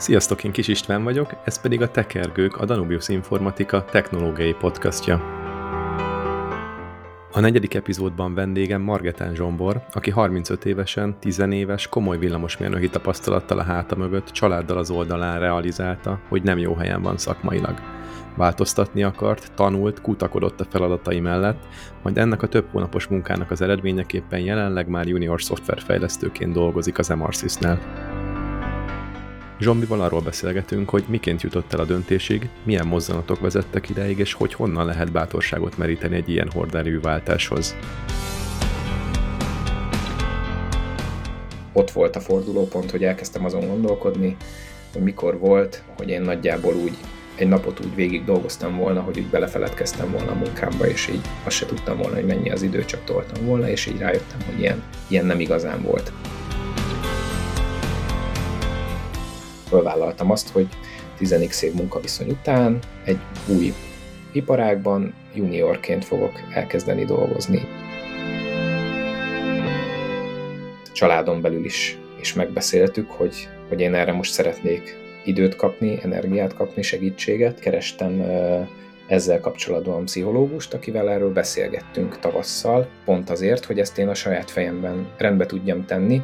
Sziasztok, én Kis István vagyok, ez pedig a Tekergők, a Danubius Informatika technológiai podcastja. A negyedik epizódban vendégem Margetán Zsombor, aki 35 évesen, 10 éves, komoly villamosmérnöki tapasztalattal a háta mögött családdal az oldalán realizálta, hogy nem jó helyen van szakmailag. Változtatni akart, tanult, kutakodott a feladatai mellett, majd ennek a több hónapos munkának az eredményeképpen jelenleg már junior szoftverfejlesztőként dolgozik az Emarsys-nál. Zsombival arról beszélgetünk, hogy miként jutott el a döntésig, milyen mozzanatok vezettek ideig, és hogy honnan lehet bátorságot meríteni egy ilyen horderejű váltáshoz. Ott volt a fordulópont, hogy elkezdtem azon gondolkodni, hogy mikor volt, hogy én nagyjából úgy egy napot úgy végig dolgoztam volna, hogy úgy belefeledkeztem volna a munkámba, és így azt se tudtam volna, hogy mennyi az idő, csak toltam volna, és így rájöttem, hogy ilyen, ilyen nem igazán volt. Fölvállaltam azt, hogy 10 év munkaviszony után egy új iparágban juniorként fogok elkezdeni dolgozni. Családon belül is, is megbeszéltük, hogy, hogy én erre most szeretnék időt kapni, energiát kapni, segítséget. Kerestem ezzel kapcsolatban pszichológust, akivel erről beszélgettünk tavasszal, pont azért, hogy ezt én a saját fejemben rendbe tudjam tenni,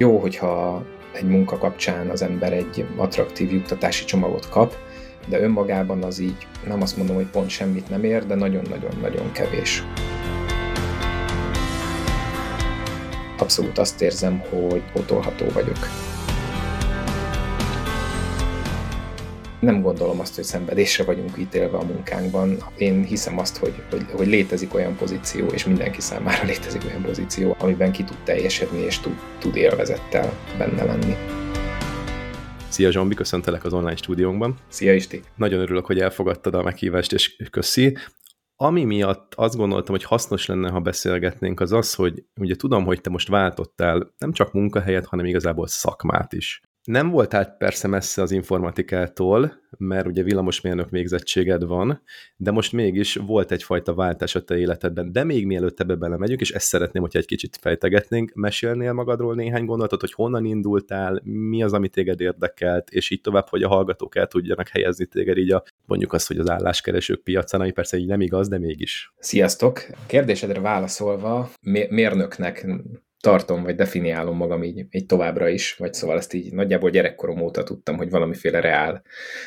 Jó, hogyha egy munka kapcsán az ember egy attraktív juttatási csomagot kap, de önmagában az így nem azt mondom, hogy pont semmit nem ér, de nagyon-nagyon-nagyon kevés. Abszolút azt érzem, hogy potolható vagyok. Nem gondolom azt, hogy szenvedésre vagyunk ítélve a munkánkban. Én hiszem azt, hogy, hogy, hogy létezik olyan pozíció, és mindenki számára létezik olyan pozíció, amiben ki tud teljesedni, és tud, tud élvezettel benne lenni. Szia Zsombi, köszöntelek az online stúdiónkban. Szia Isti! Nagyon örülök, hogy elfogadtad a meghívást, és köszi. Ami miatt azt gondoltam, hogy hasznos lenne, ha beszélgetnénk, az az, hogy ugye tudom, hogy te most váltottál nem csak munkahelyet, hanem igazából szakmát is. Nem voltál persze messze az informatikától, mert ugye villamosmérnök végzettséged van, de most mégis volt egyfajta váltás a te életedben. De még mielőtt ebbe belemegyünk, és ezt szeretném, hogyha egy kicsit fejtegetnénk, mesélnél magadról néhány gondolatot, hogy honnan indultál, mi az, ami téged érdekelt, és így tovább, hogy a hallgatók el tudjanak helyezni téged így a mondjuk azt, hogy az álláskeresők piacán, ami persze így nem igaz, de mégis. Sziasztok! Kérdésedre válaszolva, mérnöknek tartom, vagy definiálom magam így, így továbbra is, vagy szóval ezt így nagyjából gyerekkorom óta tudtam, hogy valamiféle reál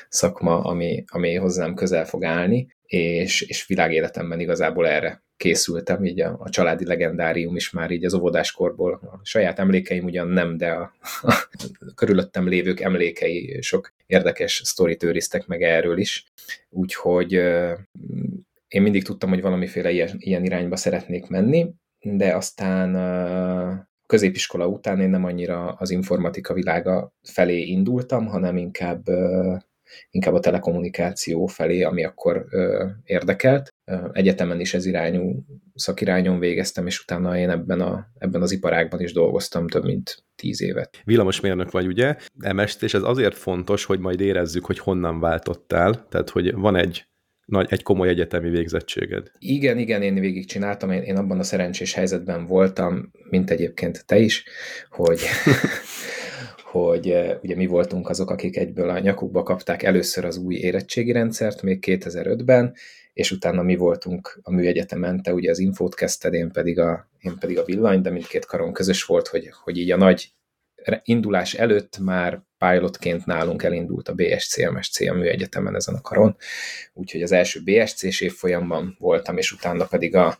szakma, ami, ami hozzám közel fog állni, és, és világéletemben igazából erre készültem, így a, a családi legendárium is már így az óvodáskorból. A saját emlékeim ugyan nem, de a, a körülöttem lévők emlékei sok érdekes sztorit őriztek meg erről is. Úgyhogy én mindig tudtam, hogy valamiféle ilyen, ilyen irányba szeretnék menni, de aztán középiskola után én nem annyira az informatika világa felé indultam, hanem inkább inkább a telekommunikáció felé, ami akkor ö, érdekelt. Egyetemen is ez irányú szakirányon végeztem, és utána én ebben, a, ebben az iparágban is dolgoztam több mint tíz évet. Villamosmérnök vagy, ugye? MST, és ez azért fontos, hogy majd érezzük, hogy honnan váltottál. Tehát, hogy van egy nagy, egy komoly egyetemi végzettséged. Igen, igen, én végigcsináltam, én, én abban a szerencsés helyzetben voltam, mint egyébként te is, hogy, hogy eh, ugye mi voltunk azok, akik egyből a nyakukba kapták először az új érettségi rendszert, még 2005-ben, és utána mi voltunk a műegyetemen, te ugye az infót kezdted, én pedig a, én pedig a villany, de mindkét karon közös volt, hogy, hogy így a nagy indulás előtt már pilotként nálunk elindult a BSC, MSC a műegyetemen ezen a karon, úgyhogy az első BSC-s évfolyamban voltam, és utána pedig a,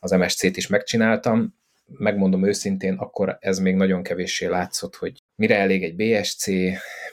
az MSC-t is megcsináltam. Megmondom őszintén, akkor ez még nagyon kevéssé látszott, hogy mire elég egy BSC,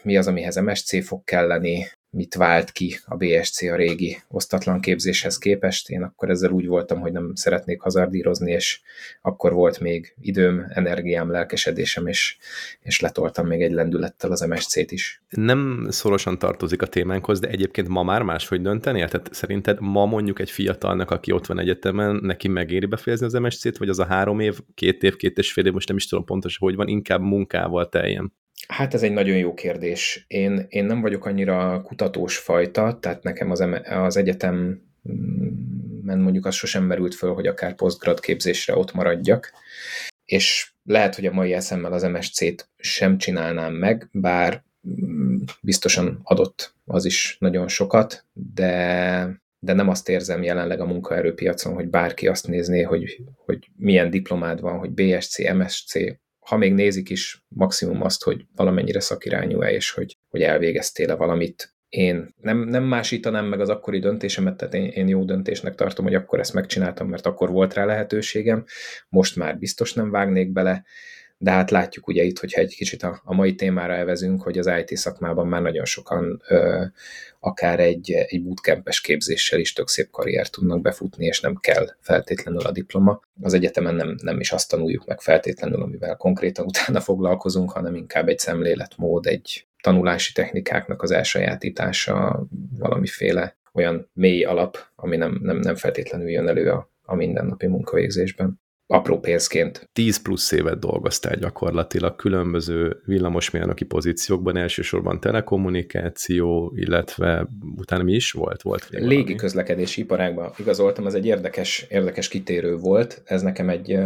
mi az, amihez MSC fog kelleni, mit vált ki a BSC a régi osztatlan képzéshez képest. Én akkor ezzel úgy voltam, hogy nem szeretnék hazardírozni, és akkor volt még időm, energiám, lelkesedésem, és, és letoltam még egy lendülettel az MSC-t is. Nem szorosan tartozik a témánkhoz, de egyébként ma már máshogy dönteni? Tehát szerinted ma mondjuk egy fiatalnak, aki ott van egyetemen, neki megéri befejezni az MSC-t, vagy az a három év, két év, két és fél év, most nem is tudom pontosan, hogy van, inkább munkával teljen? Hát ez egy nagyon jó kérdés. Én, én nem vagyok annyira kutatós fajta, tehát nekem az, az egyetem men mondjuk az sosem merült föl, hogy akár posztgrad képzésre ott maradjak. És lehet, hogy a mai eszemmel az MSC-t sem csinálnám meg, bár mm, biztosan adott az is nagyon sokat, de de nem azt érzem jelenleg a munkaerőpiacon, hogy bárki azt nézné, hogy, hogy milyen diplomád van, hogy BSC, MSC, ha még nézik is, maximum azt, hogy valamennyire szakirányú-e, és hogy, hogy elvégeztél-e valamit. Én nem, nem másítanám meg az akkori döntésemet, tehát én, én jó döntésnek tartom, hogy akkor ezt megcsináltam, mert akkor volt rá lehetőségem, most már biztos nem vágnék bele, de hát látjuk ugye itt, hogyha egy kicsit a, a mai témára elvezünk, hogy az IT szakmában már nagyon sokan ö, akár egy, egy bootcampes képzéssel is tök szép karriert tudnak befutni, és nem kell feltétlenül a diploma. Az egyetemen nem, nem is azt tanuljuk meg feltétlenül, amivel konkrétan utána foglalkozunk, hanem inkább egy szemléletmód, egy tanulási technikáknak az elsajátítása, valamiféle olyan mély alap, ami nem, nem, nem feltétlenül jön elő a, a mindennapi munkavégzésben apró pénzként. 10 plusz évet dolgoztál gyakorlatilag különböző villamosmérnöki pozíciókban, elsősorban telekommunikáció, illetve utána mi is volt? volt Légi közlekedési iparágban igazoltam, ez egy érdekes, érdekes kitérő volt. Ez nekem egy,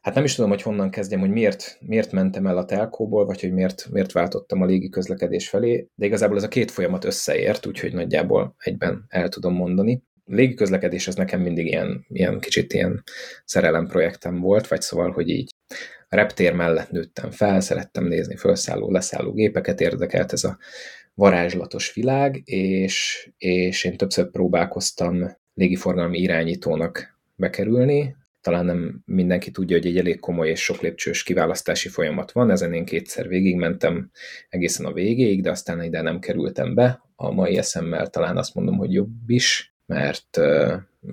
hát nem is tudom, hogy honnan kezdjem, hogy miért, miért mentem el a telkóból, vagy hogy miért, miért váltottam a légi közlekedés felé, de igazából ez a két folyamat összeért, úgyhogy nagyjából egyben el tudom mondani légiközlekedés az nekem mindig ilyen, ilyen kicsit ilyen szerelem projektem volt, vagy szóval, hogy így a reptér mellett nőttem fel, szerettem nézni felszálló, leszálló gépeket, érdekelt ez a varázslatos világ, és, és én többször próbálkoztam légiforgalmi irányítónak bekerülni, talán nem mindenki tudja, hogy egy elég komoly és sok lépcsős kiválasztási folyamat van, ezen én kétszer végigmentem egészen a végéig, de aztán ide nem kerültem be. A mai eszemmel talán azt mondom, hogy jobb is, mert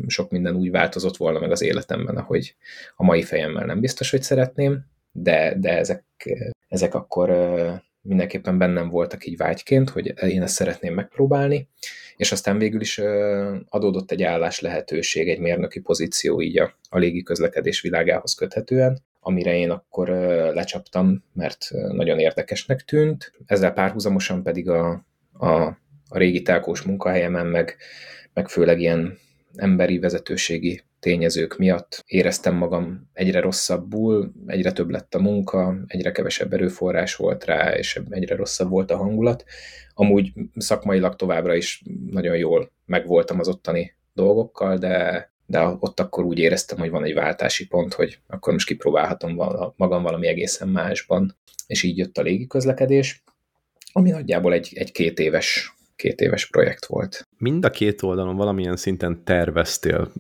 sok minden úgy változott volna meg az életemben, ahogy a mai fejemmel nem biztos, hogy szeretném, de, de ezek, ezek akkor mindenképpen bennem voltak így vágyként, hogy én ezt szeretném megpróbálni, és aztán végül is adódott egy állás lehetőség, egy mérnöki pozíció így a, a légi közlekedés világához köthetően, amire én akkor lecsaptam, mert nagyon érdekesnek tűnt. Ezzel párhuzamosan pedig a, a, a régi telkós munkahelyemen meg meg főleg ilyen emberi vezetőségi tényezők miatt éreztem magam egyre rosszabbul, egyre több lett a munka, egyre kevesebb erőforrás volt rá, és egyre rosszabb volt a hangulat. Amúgy szakmailag továbbra is nagyon jól megvoltam az ottani dolgokkal, de, de ott akkor úgy éreztem, hogy van egy váltási pont, hogy akkor most kipróbálhatom magam valami egészen másban. És így jött a légiközlekedés, ami nagyjából egy, egy két éves két éves projekt volt. Mind a két oldalon valamilyen szinten terveztél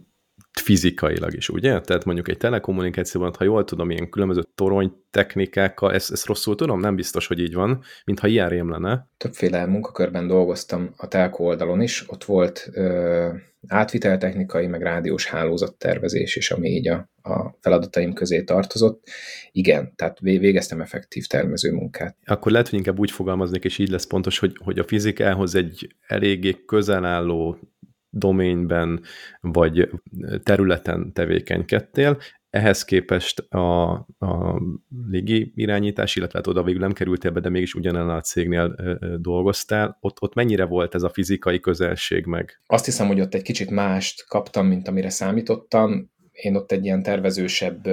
fizikailag is, ugye? Tehát mondjuk egy telekommunikációban, ha jól tudom, ilyen különböző torony technikákkal, ezt, ezt rosszul tudom, nem biztos, hogy így van, mintha ilyen rém lenne. Többféle munkakörben dolgoztam a telko oldalon is, ott volt ö, átviteltechnikai, meg rádiós hálózattervezés is, ami így a, a feladataim közé tartozott. Igen, tehát végeztem effektív tervező munkát. Akkor lehet, hogy inkább úgy fogalmaznék, és így lesz pontos, hogy, hogy a fizikához egy eléggé közel álló doménben vagy területen tevékenykedtél, ehhez képest a, a légi irányítás, illetve hát oda végül nem kerültél be, de mégis ugyanannál a cégnél dolgoztál, ott, ott mennyire volt ez a fizikai közelség meg? Azt hiszem, hogy ott egy kicsit mást kaptam, mint amire számítottam. Én ott egy ilyen tervezősebb,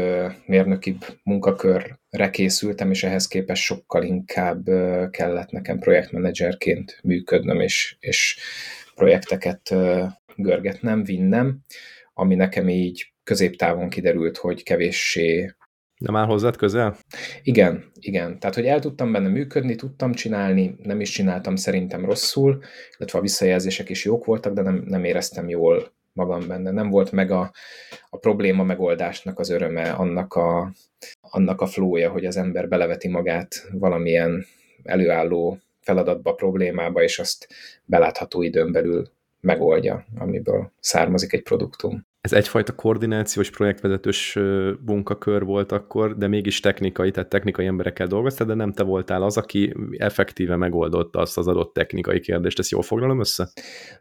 mérnökibb munkakörre készültem, és ehhez képest sokkal inkább kellett nekem projektmenedzserként működnöm, és, és projekteket görgetnem, vinnem, ami nekem így középtávon kiderült, hogy kevéssé nem áll hozzád közel? Igen, igen. Tehát, hogy el tudtam benne működni, tudtam csinálni, nem is csináltam szerintem rosszul, illetve a visszajelzések is jók voltak, de nem, nem éreztem jól magam benne. Nem volt meg a, a probléma megoldásnak az öröme, annak a, annak a flója, hogy az ember beleveti magát valamilyen előálló feladatba, problémába, és azt belátható időn belül megoldja, amiből származik egy produktum. Ez egyfajta koordinációs projektvezetős munkakör volt akkor, de mégis technikai, tehát technikai emberekkel dolgoztál, de nem te voltál az, aki effektíve megoldotta azt az adott technikai kérdést. Ezt jól foglalom össze?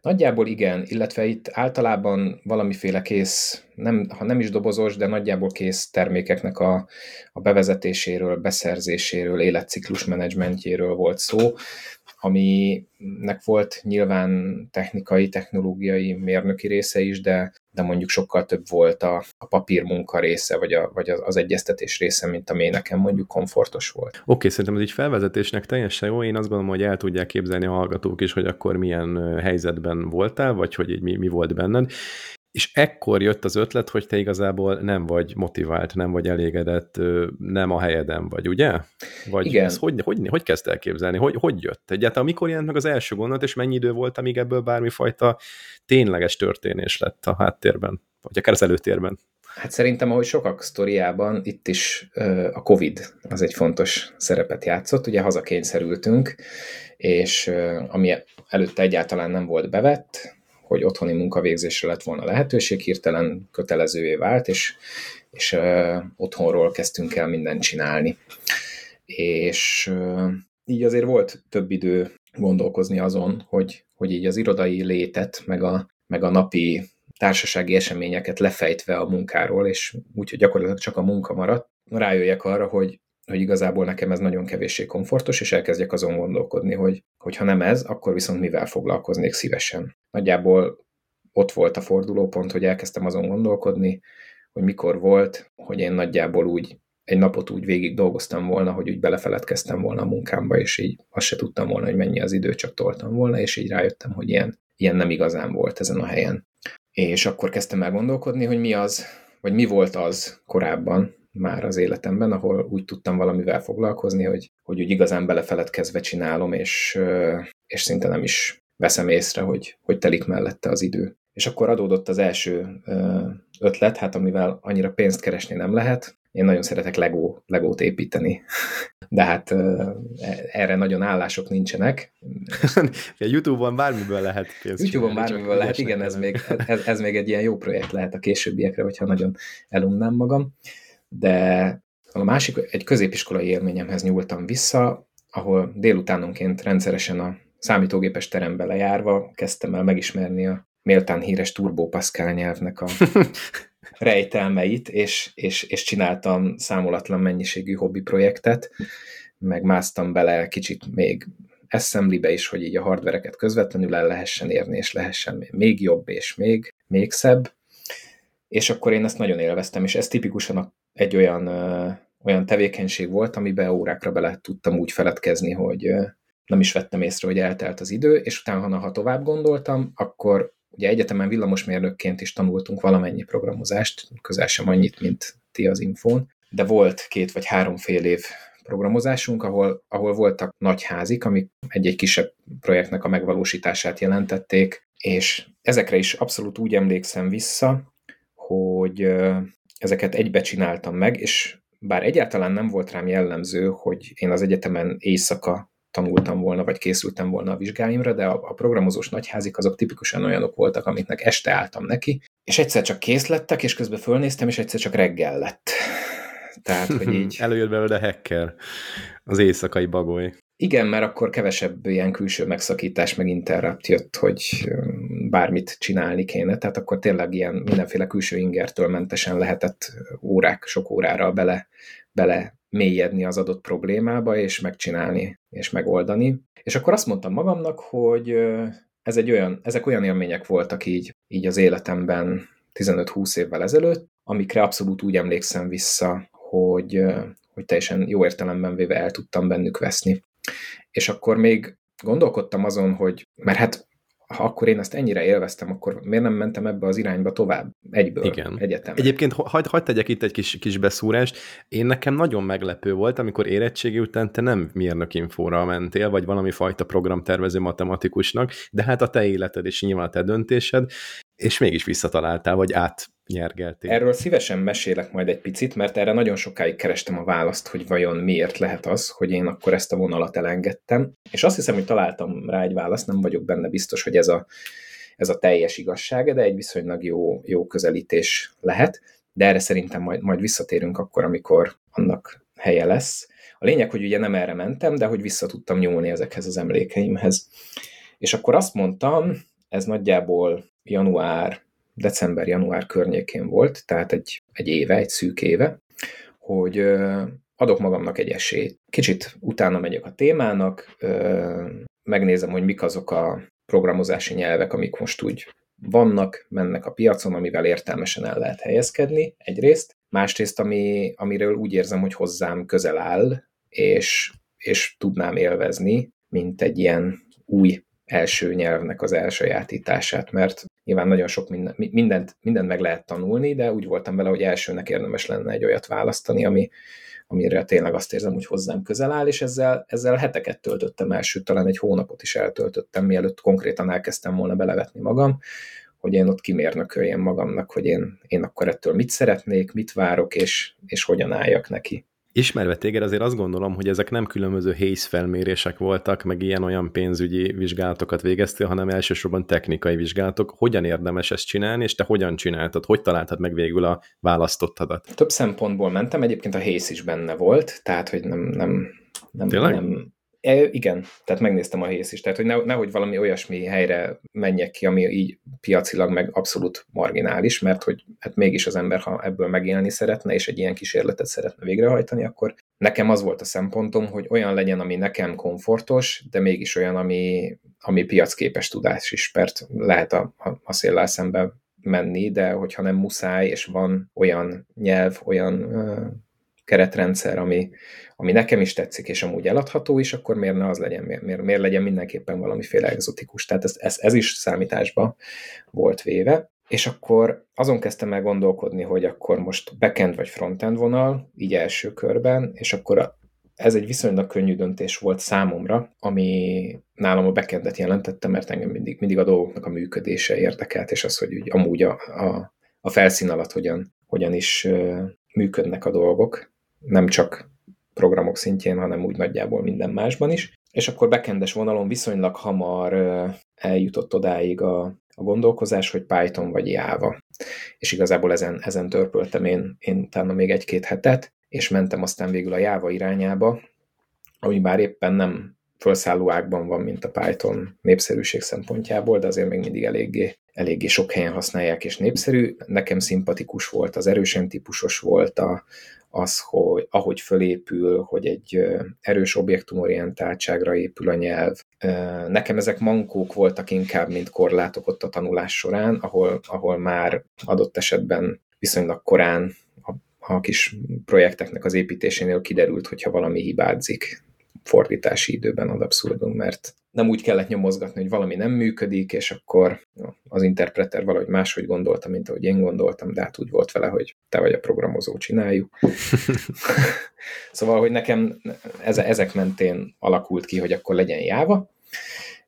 Nagyjából igen, illetve itt általában valamiféle kész, nem, ha nem is dobozos, de nagyjából kész termékeknek a, a bevezetéséről, beszerzéséről, életciklus menedzsmentjéről volt szó, aminek volt nyilván technikai, technológiai, mérnöki része is, de, de mondjuk sokkal több volt a, a papírmunka része, vagy, a, vagy az egyeztetés része, mint ami nekem mondjuk komfortos volt. Oké, okay, szerintem ez így felvezetésnek teljesen jó. Én azt gondolom, hogy el tudják képzelni a hallgatók is, hogy akkor milyen helyzetben voltál, vagy hogy így mi, mi volt benned. És ekkor jött az ötlet, hogy te igazából nem vagy motivált, nem vagy elégedett, nem a helyeden vagy, ugye? Vagy Igen. Ez hogy, hogy, hogy kezdte elképzelni? Hogy, hogy jött? Egyáltalán mikor jelent meg az első gondolat, és mennyi idő volt, amíg ebből bármifajta tényleges történés lett a háttérben? Vagy akár az előtérben? Hát szerintem, ahogy sokak sztoriában, itt is a Covid az egy fontos szerepet játszott. Ugye hazakényszerültünk, és ami előtte egyáltalán nem volt bevett, hogy otthoni munkavégzésre lett volna lehetőség, hirtelen kötelezővé vált, és, és uh, otthonról kezdtünk el mindent csinálni. És uh, így azért volt több idő gondolkozni azon, hogy, hogy így az irodai létet, meg a, meg a napi társasági eseményeket lefejtve a munkáról, és úgyhogy gyakorlatilag csak a munka maradt, rájöjjek arra, hogy hogy igazából nekem ez nagyon kevéssé komfortos, és elkezdjek azon gondolkodni, hogy, hogy ha nem ez, akkor viszont mivel foglalkoznék szívesen. Nagyjából ott volt a fordulópont, hogy elkezdtem azon gondolkodni, hogy mikor volt, hogy én nagyjából úgy egy napot úgy végig dolgoztam volna, hogy úgy belefeledkeztem volna a munkámba, és így azt se tudtam volna, hogy mennyi az idő, csak toltam volna, és így rájöttem, hogy ilyen, ilyen nem igazán volt ezen a helyen. És akkor kezdtem el gondolkodni, hogy mi az, vagy mi volt az korábban, már az életemben, ahol úgy tudtam valamivel foglalkozni, hogy, hogy úgy igazán belefeledkezve csinálom, és, és szinte nem is veszem észre, hogy, hogy telik mellette az idő. És akkor adódott az első ötlet, hát amivel annyira pénzt keresni nem lehet. Én nagyon szeretek Lego, Legót építeni, de hát erre nagyon állások nincsenek. A YouTube-on bármiből lehet pénzt YouTube-on bármiből lehet, igen, ez még, ez, ez még egy ilyen jó projekt lehet a későbbiekre, hogyha nagyon elumnám magam de a másik, egy középiskolai élményemhez nyúltam vissza, ahol délutánonként rendszeresen a számítógépes terembe lejárva kezdtem el megismerni a méltán híres Turbo Pascal nyelvnek a rejtelmeit, és, és, és csináltam számolatlan mennyiségű hobbi projektet, meg másztam bele kicsit még assemblybe is, hogy így a hardvereket közvetlenül el lehessen érni, és lehessen még jobb, és még, még szebb. És akkor én ezt nagyon élveztem, és ez tipikusan a egy olyan, olyan tevékenység volt, amiben órákra bele tudtam úgy feledkezni, hogy nem is vettem észre, hogy eltelt az idő, és utána, ha tovább gondoltam, akkor ugye egyetemen villamosmérnökként is tanultunk valamennyi programozást, közel sem annyit, mint ti az infón, de volt két vagy három fél év programozásunk, ahol, ahol voltak nagy házik, amik egy-egy kisebb projektnek a megvalósítását jelentették, és ezekre is abszolút úgy emlékszem vissza, hogy ezeket egybe csináltam meg, és bár egyáltalán nem volt rám jellemző, hogy én az egyetemen éjszaka tanultam volna, vagy készültem volna a vizsgáimra, de a, a programozós nagyházik azok tipikusan olyanok voltak, amiknek este álltam neki, és egyszer csak kész lettek, és közben fölnéztem, és egyszer csak reggel lett. Tehát, hogy így... Előjött belőle hacker, az éjszakai bagoly. Igen, mert akkor kevesebb ilyen külső megszakítás, meg interrupt jött, hogy bármit csinálni kéne, tehát akkor tényleg ilyen mindenféle külső ingertől mentesen lehetett órák, sok órára bele, bele mélyedni az adott problémába, és megcsinálni, és megoldani. És akkor azt mondtam magamnak, hogy ez egy olyan, ezek olyan élmények voltak így, így az életemben 15-20 évvel ezelőtt, amikre abszolút úgy emlékszem vissza, hogy, hogy teljesen jó értelemben véve el tudtam bennük veszni. És akkor még gondolkodtam azon, hogy, mert hát ha akkor én ezt ennyire élveztem, akkor miért nem mentem ebbe az irányba tovább egyből Igen. egyetem. Egyébként hagyd hagy tegyek itt egy kis, kis beszúrást. Én nekem nagyon meglepő volt, amikor érettségi után te nem mérnök infóra mentél, vagy valami fajta programtervező matematikusnak, de hát a te életed és nyilván a te döntésed, és mégis visszataláltál, vagy át nyergeltél. Erről szívesen mesélek majd egy picit, mert erre nagyon sokáig kerestem a választ, hogy vajon miért lehet az, hogy én akkor ezt a vonalat elengedtem. És azt hiszem, hogy találtam rá egy választ, nem vagyok benne biztos, hogy ez a, ez a teljes igazsága, de egy viszonylag jó, jó közelítés lehet. De erre szerintem majd, majd visszatérünk akkor, amikor annak helye lesz. A lényeg, hogy ugye nem erre mentem, de hogy vissza tudtam nyúlni ezekhez az emlékeimhez. És akkor azt mondtam, ez nagyjából január december-január környékén volt, tehát egy, egy éve, egy szűk éve, hogy adok magamnak egy esélyt. Kicsit utána megyek a témának, megnézem, hogy mik azok a programozási nyelvek, amik most úgy vannak, mennek a piacon, amivel értelmesen el lehet helyezkedni egyrészt, másrészt, ami, amiről úgy érzem, hogy hozzám közel áll, és, és tudnám élvezni, mint egy ilyen új első nyelvnek az elsajátítását, mert nyilván nagyon sok minden, mindent, mindent meg lehet tanulni, de úgy voltam vele, hogy elsőnek érdemes lenne egy olyat választani, ami, amire tényleg azt érzem, hogy hozzám közel áll, és ezzel, ezzel heteket töltöttem el, sőt, talán egy hónapot is eltöltöttem, mielőtt konkrétan elkezdtem volna belevetni magam, hogy én ott kimérnököljem magamnak, hogy én, én akkor ettől mit szeretnék, mit várok, és, és hogyan álljak neki. Ismerve téged azért azt gondolom, hogy ezek nem különböző Hayes felmérések voltak, meg ilyen-olyan pénzügyi vizsgálatokat végeztél, hanem elsősorban technikai vizsgálatok. Hogyan érdemes ezt csinálni, és te hogyan csináltad? Hogy találtad meg végül a választottadat? Több szempontból mentem, egyébként a Hayes is benne volt, tehát hogy nem, nem, nem, Tényleg? nem E, igen, tehát megnéztem a hész is, tehát hogy ne, nehogy valami olyasmi helyre menjek ki, ami így piacilag meg abszolút marginális, mert hogy hát mégis az ember, ha ebből megélni szeretne, és egy ilyen kísérletet szeretne végrehajtani, akkor nekem az volt a szempontom, hogy olyan legyen, ami nekem komfortos, de mégis olyan, ami, ami piacképes tudás is, mert lehet a, a, a széllel szembe menni, de hogyha nem muszáj, és van olyan nyelv, olyan keretrendszer, ami, ami nekem is tetszik, és amúgy eladható is, akkor miért ne az legyen, miért, miért, miért legyen mindenképpen valamiféle exotikus. Tehát ez, ez, ez is számításba volt véve. És akkor azon kezdtem el gondolkodni, hogy akkor most backend vagy frontend vonal, így első körben, és akkor ez egy viszonylag könnyű döntés volt számomra, ami nálam a backendet jelentette, mert engem mindig, mindig a dolgoknak a működése érdekelt, és az, hogy úgy amúgy a, a, a felszín alatt hogyan, hogyan is működnek a dolgok, nem csak programok szintjén, hanem úgy nagyjából minden másban is. És akkor bekendes vonalon viszonylag hamar eljutott odáig a, a gondolkozás, hogy Python vagy Java. És igazából ezen, ezen törpöltem én, én utána még egy-két hetet, és mentem aztán végül a Java irányába, ami bár éppen nem felszálló ágban van, mint a Python népszerűség szempontjából, de azért még mindig eléggé, eléggé sok helyen használják, és népszerű. Nekem szimpatikus volt, az erősen típusos volt, a, az, hogy ahogy fölépül, hogy egy erős objektumorientáltságra épül a nyelv. Nekem ezek mankók voltak inkább, mint korlátok ott a tanulás során, ahol, ahol már adott esetben viszonylag korán a, a kis projekteknek az építésénél kiderült, hogyha valami hibázik, fordítási időben ad abszurdum, mert nem úgy kellett nyomozgatni, hogy valami nem működik, és akkor az interpreter valahogy máshogy gondolta, mint ahogy én gondoltam, de hát úgy volt vele, hogy te vagy a programozó, csináljuk. szóval, hogy nekem ezek mentén alakult ki, hogy akkor legyen jáva,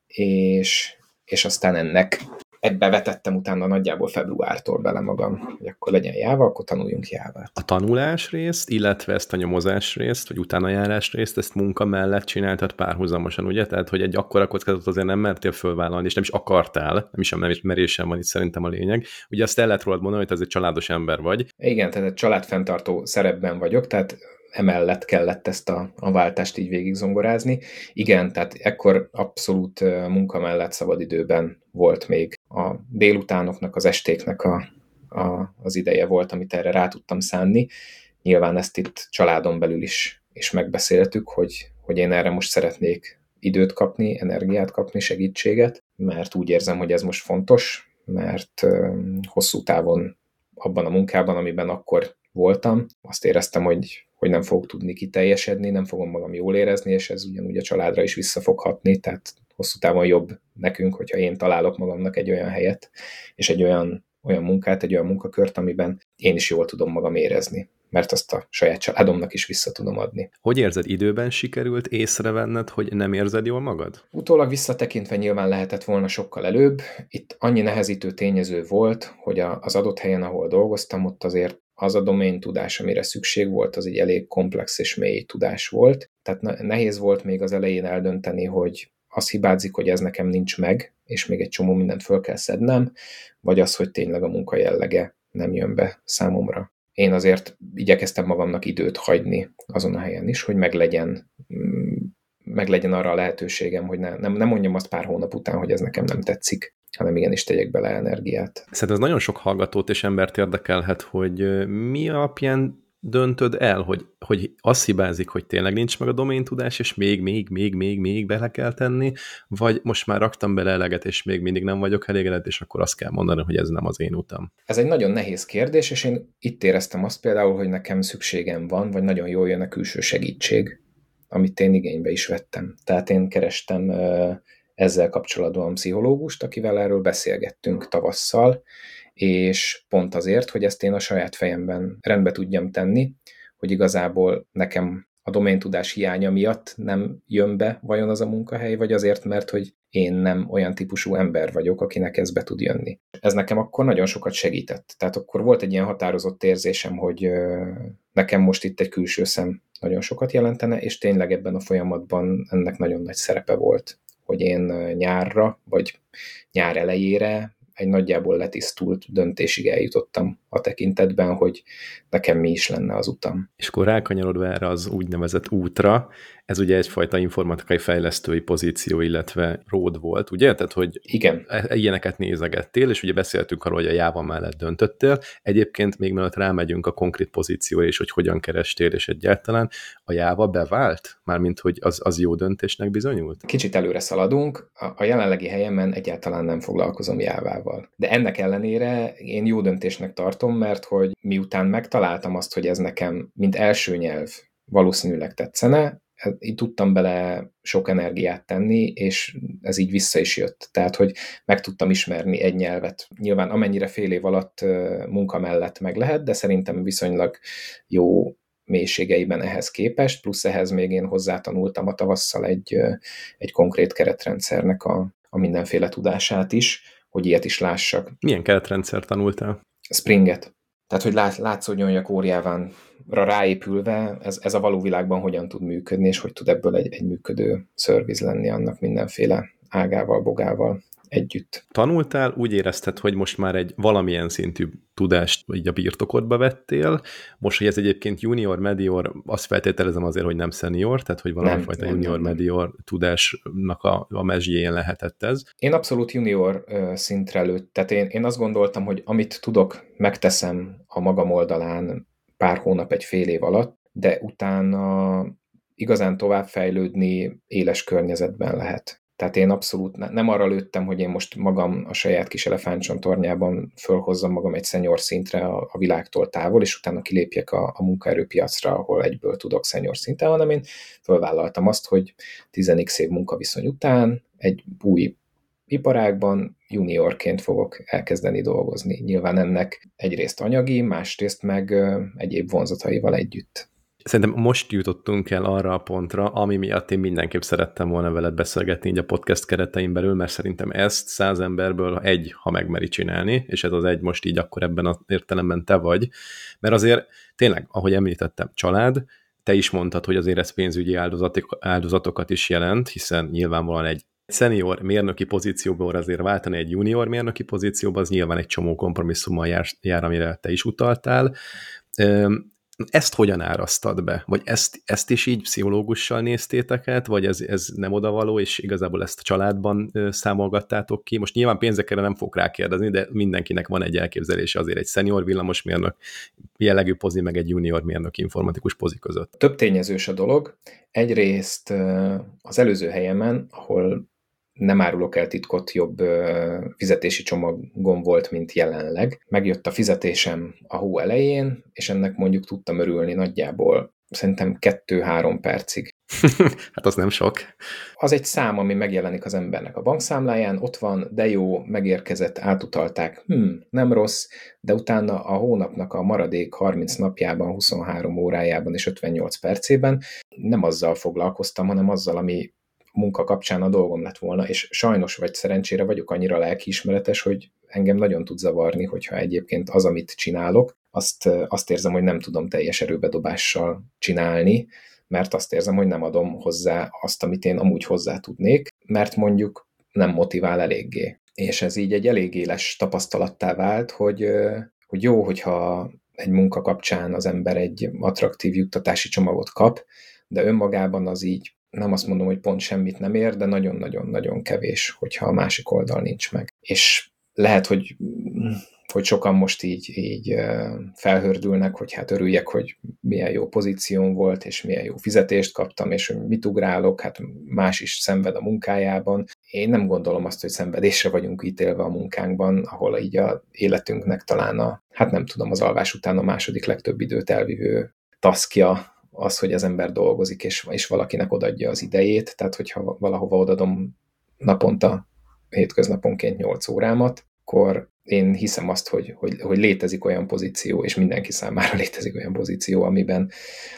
és, és aztán ennek ebbe vetettem utána nagyjából februártól bele magam, hogy akkor legyen jáva, akkor tanuljunk jávát. A tanulás részt, illetve ezt a nyomozás részt, vagy utánajárás részt, ezt munka mellett csináltad párhuzamosan, ugye? Tehát, hogy egy akkora kockázatot azért nem mertél fölvállalni, és nem is akartál, nem is, is merésen van itt szerintem a lényeg. Ugye azt el lehet rólad mondani, hogy te egy családos ember vagy. Igen, tehát egy családfenntartó szerepben vagyok, tehát emellett kellett ezt a, a váltást így végig zongorázni. Igen, tehát ekkor abszolút munka mellett szabadidőben volt még a délutánoknak, az estéknek a, a, az ideje volt, amit erre rá tudtam szánni. Nyilván ezt itt családon belül is, is megbeszéltük, hogy, hogy én erre most szeretnék időt kapni, energiát kapni, segítséget, mert úgy érzem, hogy ez most fontos, mert hosszú távon abban a munkában, amiben akkor voltam, azt éreztem, hogy hogy nem fogok tudni kiteljesedni, nem fogom magam jól érezni, és ez ugyanúgy a családra is vissza fog hatni, tehát hosszú távon jobb nekünk, hogyha én találok magamnak egy olyan helyet, és egy olyan, olyan munkát, egy olyan munkakört, amiben én is jól tudom magam érezni mert azt a saját családomnak is vissza tudom adni. Hogy érzed, időben sikerült észrevenned, hogy nem érzed jól magad? Utólag visszatekintve nyilván lehetett volna sokkal előbb. Itt annyi nehezítő tényező volt, hogy az adott helyen, ahol dolgoztam, ott azért az a domain tudás, amire szükség volt, az egy elég komplex és mély tudás volt. Tehát nehéz volt még az elején eldönteni, hogy az hibázik, hogy ez nekem nincs meg, és még egy csomó mindent föl kell szednem, vagy az, hogy tényleg a munka jellege nem jön be számomra. Én azért igyekeztem magamnak időt hagyni azon a helyen is, hogy meglegyen, mm, meglegyen arra a lehetőségem, hogy ne, nem, nem mondjam azt pár hónap után, hogy ez nekem nem tetszik hanem igenis tegyek bele energiát. Szerintem ez nagyon sok hallgatót és embert érdekelhet, hogy mi alapján döntöd el, hogy, hogy azt hibázik, hogy tényleg nincs meg a domain tudás, és még, még, még, még, még bele kell tenni, vagy most már raktam bele eleget, és még mindig nem vagyok elégedett, és akkor azt kell mondani, hogy ez nem az én utam. Ez egy nagyon nehéz kérdés, és én itt éreztem azt például, hogy nekem szükségem van, vagy nagyon jól jön a külső segítség, amit én igénybe is vettem. Tehát én kerestem ezzel kapcsolatban pszichológust, akivel erről beszélgettünk tavasszal, és pont azért, hogy ezt én a saját fejemben rendbe tudjam tenni, hogy igazából nekem a domain tudás hiánya miatt nem jön be vajon az a munkahely, vagy azért, mert hogy én nem olyan típusú ember vagyok, akinek ez be tud jönni. Ez nekem akkor nagyon sokat segített. Tehát akkor volt egy ilyen határozott érzésem, hogy nekem most itt egy külső szem nagyon sokat jelentene, és tényleg ebben a folyamatban ennek nagyon nagy szerepe volt, hogy én nyárra, vagy nyár elejére egy nagyjából letisztult döntésig eljutottam a tekintetben, hogy nekem mi is lenne az utam. És akkor rákanyarodva erre az úgynevezett útra, ez ugye egyfajta informatikai fejlesztői pozíció, illetve ród volt, ugye? Tehát, hogy Igen. E, ilyeneket nézegettél, és ugye beszéltünk arról, hogy a Java mellett döntöttél. Egyébként még mielőtt rámegyünk a konkrét pozícióra, és hogy hogyan kerestél, és egyáltalán a Java bevált? Mármint, hogy az, az jó döntésnek bizonyult? Kicsit előre szaladunk, a, a jelenlegi helyemen egyáltalán nem foglalkozom Jávával. De ennek ellenére én jó döntésnek tartom, mert hogy miután megtaláltam azt, hogy ez nekem, mint első nyelv, valószínűleg tetszene, így tudtam bele sok energiát tenni, és ez így vissza is jött. Tehát, hogy meg tudtam ismerni egy nyelvet. Nyilván amennyire fél év alatt munka mellett meg lehet, de szerintem viszonylag jó mélységeiben ehhez képest, plusz ehhez még én hozzátanultam a tavasszal egy, egy konkrét keretrendszernek a, a mindenféle tudását is, hogy ilyet is lássak. Milyen keretrendszer tanultál? Springet. Tehát, hogy lát, látszódjon, hogy a kórjáván ráépülve ez, ez a való világban hogyan tud működni, és hogy tud ebből egy, egy működő szerviz lenni annak mindenféle ágával, bogával együtt. Tanultál, úgy érezted, hogy most már egy valamilyen szintű tudást így a birtokodba vettél. Most, hogy ez egyébként junior, medior, azt feltételezem azért, hogy nem senior, tehát hogy valamifajta junior, nem, medior tudásnak a, a mezsjén lehetett ez. Én abszolút junior szintre lőtt, tehát én, én azt gondoltam, hogy amit tudok, megteszem a magam oldalán pár hónap, egy fél év alatt, de utána igazán továbbfejlődni éles környezetben lehet. Tehát én abszolút ne, nem arra lőttem, hogy én most magam a saját kis elefántcsontornyában fölhozzam magam egy szenyor szintre a, a világtól távol, és utána kilépjek a, a munkaerőpiacra, ahol egyből tudok szenyor szinten, hanem én fölvállaltam azt, hogy 10 év munkaviszony után egy új iparágban juniorként fogok elkezdeni dolgozni. Nyilván ennek egyrészt anyagi, másrészt meg egyéb vonzataival együtt. Szerintem most jutottunk el arra a pontra, ami miatt én mindenképp szerettem volna veled beszélgetni így a podcast keretein belül, mert szerintem ezt száz emberből egy, ha megmeri csinálni, és ez az egy most így akkor ebben az értelemben te vagy, mert azért tényleg, ahogy említettem, család, te is mondtad, hogy azért ez pénzügyi áldozatok, áldozatokat is jelent, hiszen nyilvánvalóan egy senior mérnöki pozícióból azért váltani egy junior mérnöki pozícióba, az nyilván egy csomó kompromisszummal jár, jár amire te is utaltál. Ezt hogyan árasztad be? Vagy ezt, ezt is így pszichológussal néztétek át, vagy ez, ez nem odavaló, és igazából ezt a családban számolgattátok ki? Most nyilván pénzekre nem fog rákérdezni, de mindenkinek van egy elképzelése azért egy senior villamosmérnök jellegű pozi, meg egy junior mérnök informatikus pozi között. Több tényezős a dolog. Egyrészt az előző helyemen, ahol nem árulok el titkot, jobb fizetési csomagom volt, mint jelenleg. Megjött a fizetésem a hó elején, és ennek mondjuk tudtam örülni nagyjából szerintem kettő-három percig. hát az nem sok. Az egy szám, ami megjelenik az embernek a bankszámláján, ott van, de jó, megérkezett, átutalták, hm, nem rossz, de utána a hónapnak a maradék 30 napjában, 23 órájában és 58 percében nem azzal foglalkoztam, hanem azzal, ami munka kapcsán a dolgom lett volna, és sajnos vagy szerencsére vagyok annyira lelkiismeretes, hogy engem nagyon tud zavarni, hogyha egyébként az, amit csinálok, azt, azt érzem, hogy nem tudom teljes erőbedobással csinálni, mert azt érzem, hogy nem adom hozzá azt, amit én amúgy hozzá tudnék, mert mondjuk nem motivál eléggé. És ez így egy elég éles tapasztalattá vált, hogy, hogy jó, hogyha egy munka kapcsán az ember egy attraktív juttatási csomagot kap, de önmagában az így nem azt mondom, hogy pont semmit nem ér, de nagyon-nagyon-nagyon kevés, hogyha a másik oldal nincs meg. És lehet, hogy hogy sokan most így, így felhördülnek, hogy hát örüljek, hogy milyen jó pozíción volt, és milyen jó fizetést kaptam, és hogy mit ugrálok, hát más is szenved a munkájában. Én nem gondolom azt, hogy szenvedésre vagyunk ítélve a munkánkban, ahol így a életünknek talán a, hát nem tudom, az alvás után a második legtöbb időt elvívő taszkja az, hogy az ember dolgozik, és, és valakinek odadja az idejét, tehát hogyha valahova odadom naponta, hétköznaponként 8 órámat, akkor én hiszem azt, hogy, hogy, hogy létezik olyan pozíció, és mindenki számára létezik olyan pozíció, amiben,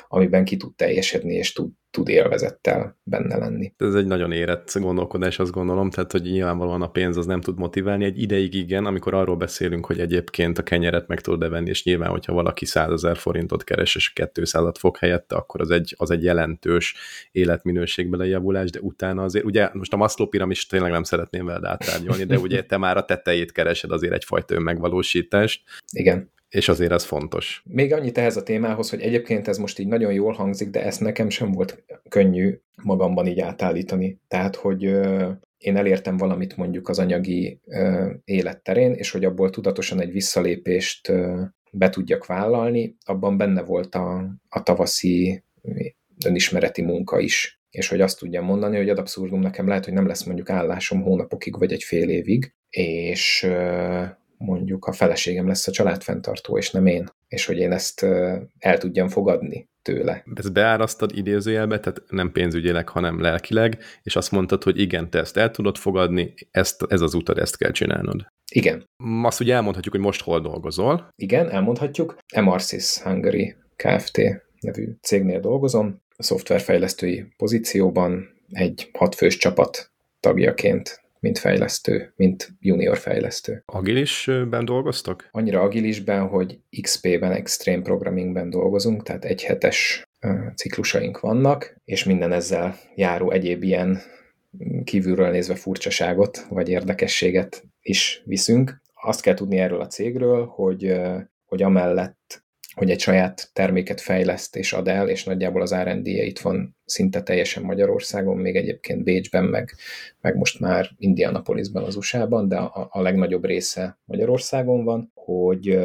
amiben ki tud teljesedni, és tud, tud élvezettel benne lenni. Ez egy nagyon érett gondolkodás, azt gondolom, tehát hogy nyilvánvalóan a pénz az nem tud motiválni. Egy ideig igen, amikor arról beszélünk, hogy egyébként a kenyeret meg tudod venni, és nyilván, hogyha valaki 100 ezer forintot keres, és 200-at fog helyette, akkor az egy, az egy jelentős életminőségbeli javulás, de utána azért, ugye most a Maslow piramis tényleg nem szeretném vele átárnyolni, de ugye te már a tetejét keresed azért egyfajta önmegvalósítást. Igen és azért ez fontos. Még annyit ehhez a témához, hogy egyébként ez most így nagyon jól hangzik, de ezt nekem sem volt könnyű magamban így átállítani. Tehát, hogy én elértem valamit mondjuk az anyagi életterén, és hogy abból tudatosan egy visszalépést be tudjak vállalni, abban benne volt a, a tavaszi önismereti munka is. És hogy azt tudjam mondani, hogy ad abszurdum nekem lehet, hogy nem lesz mondjuk állásom hónapokig, vagy egy fél évig, és mondjuk a feleségem lesz a családfenntartó, és nem én, és hogy én ezt el tudjam fogadni tőle. Ezt beárasztad idézőjelbe, tehát nem pénzügyileg, hanem lelkileg, és azt mondtad, hogy igen, te ezt el tudod fogadni, ezt, ez az utad, ezt kell csinálnod. Igen. Azt ugye elmondhatjuk, hogy most hol dolgozol. Igen, elmondhatjuk. Emarsis Hungary Kft. nevű cégnél dolgozom, a szoftverfejlesztői pozícióban egy hatfős csapat tagjaként mint fejlesztő, mint junior fejlesztő. Agilisben dolgoztak? Annyira agilisben, hogy XP-ben, Extreme Programmingben dolgozunk, tehát egy hetes ciklusaink vannak, és minden ezzel járó egyéb ilyen kívülről nézve furcsaságot vagy érdekességet is viszünk. Azt kell tudni erről a cégről, hogy, hogy amellett hogy egy saját terméket fejleszt és ad el, és nagyjából az R&D -e itt van szinte teljesen Magyarországon, még egyébként Bécsben, meg, meg most már Indianapolisban az USA-ban, de a, a legnagyobb része Magyarországon van, hogy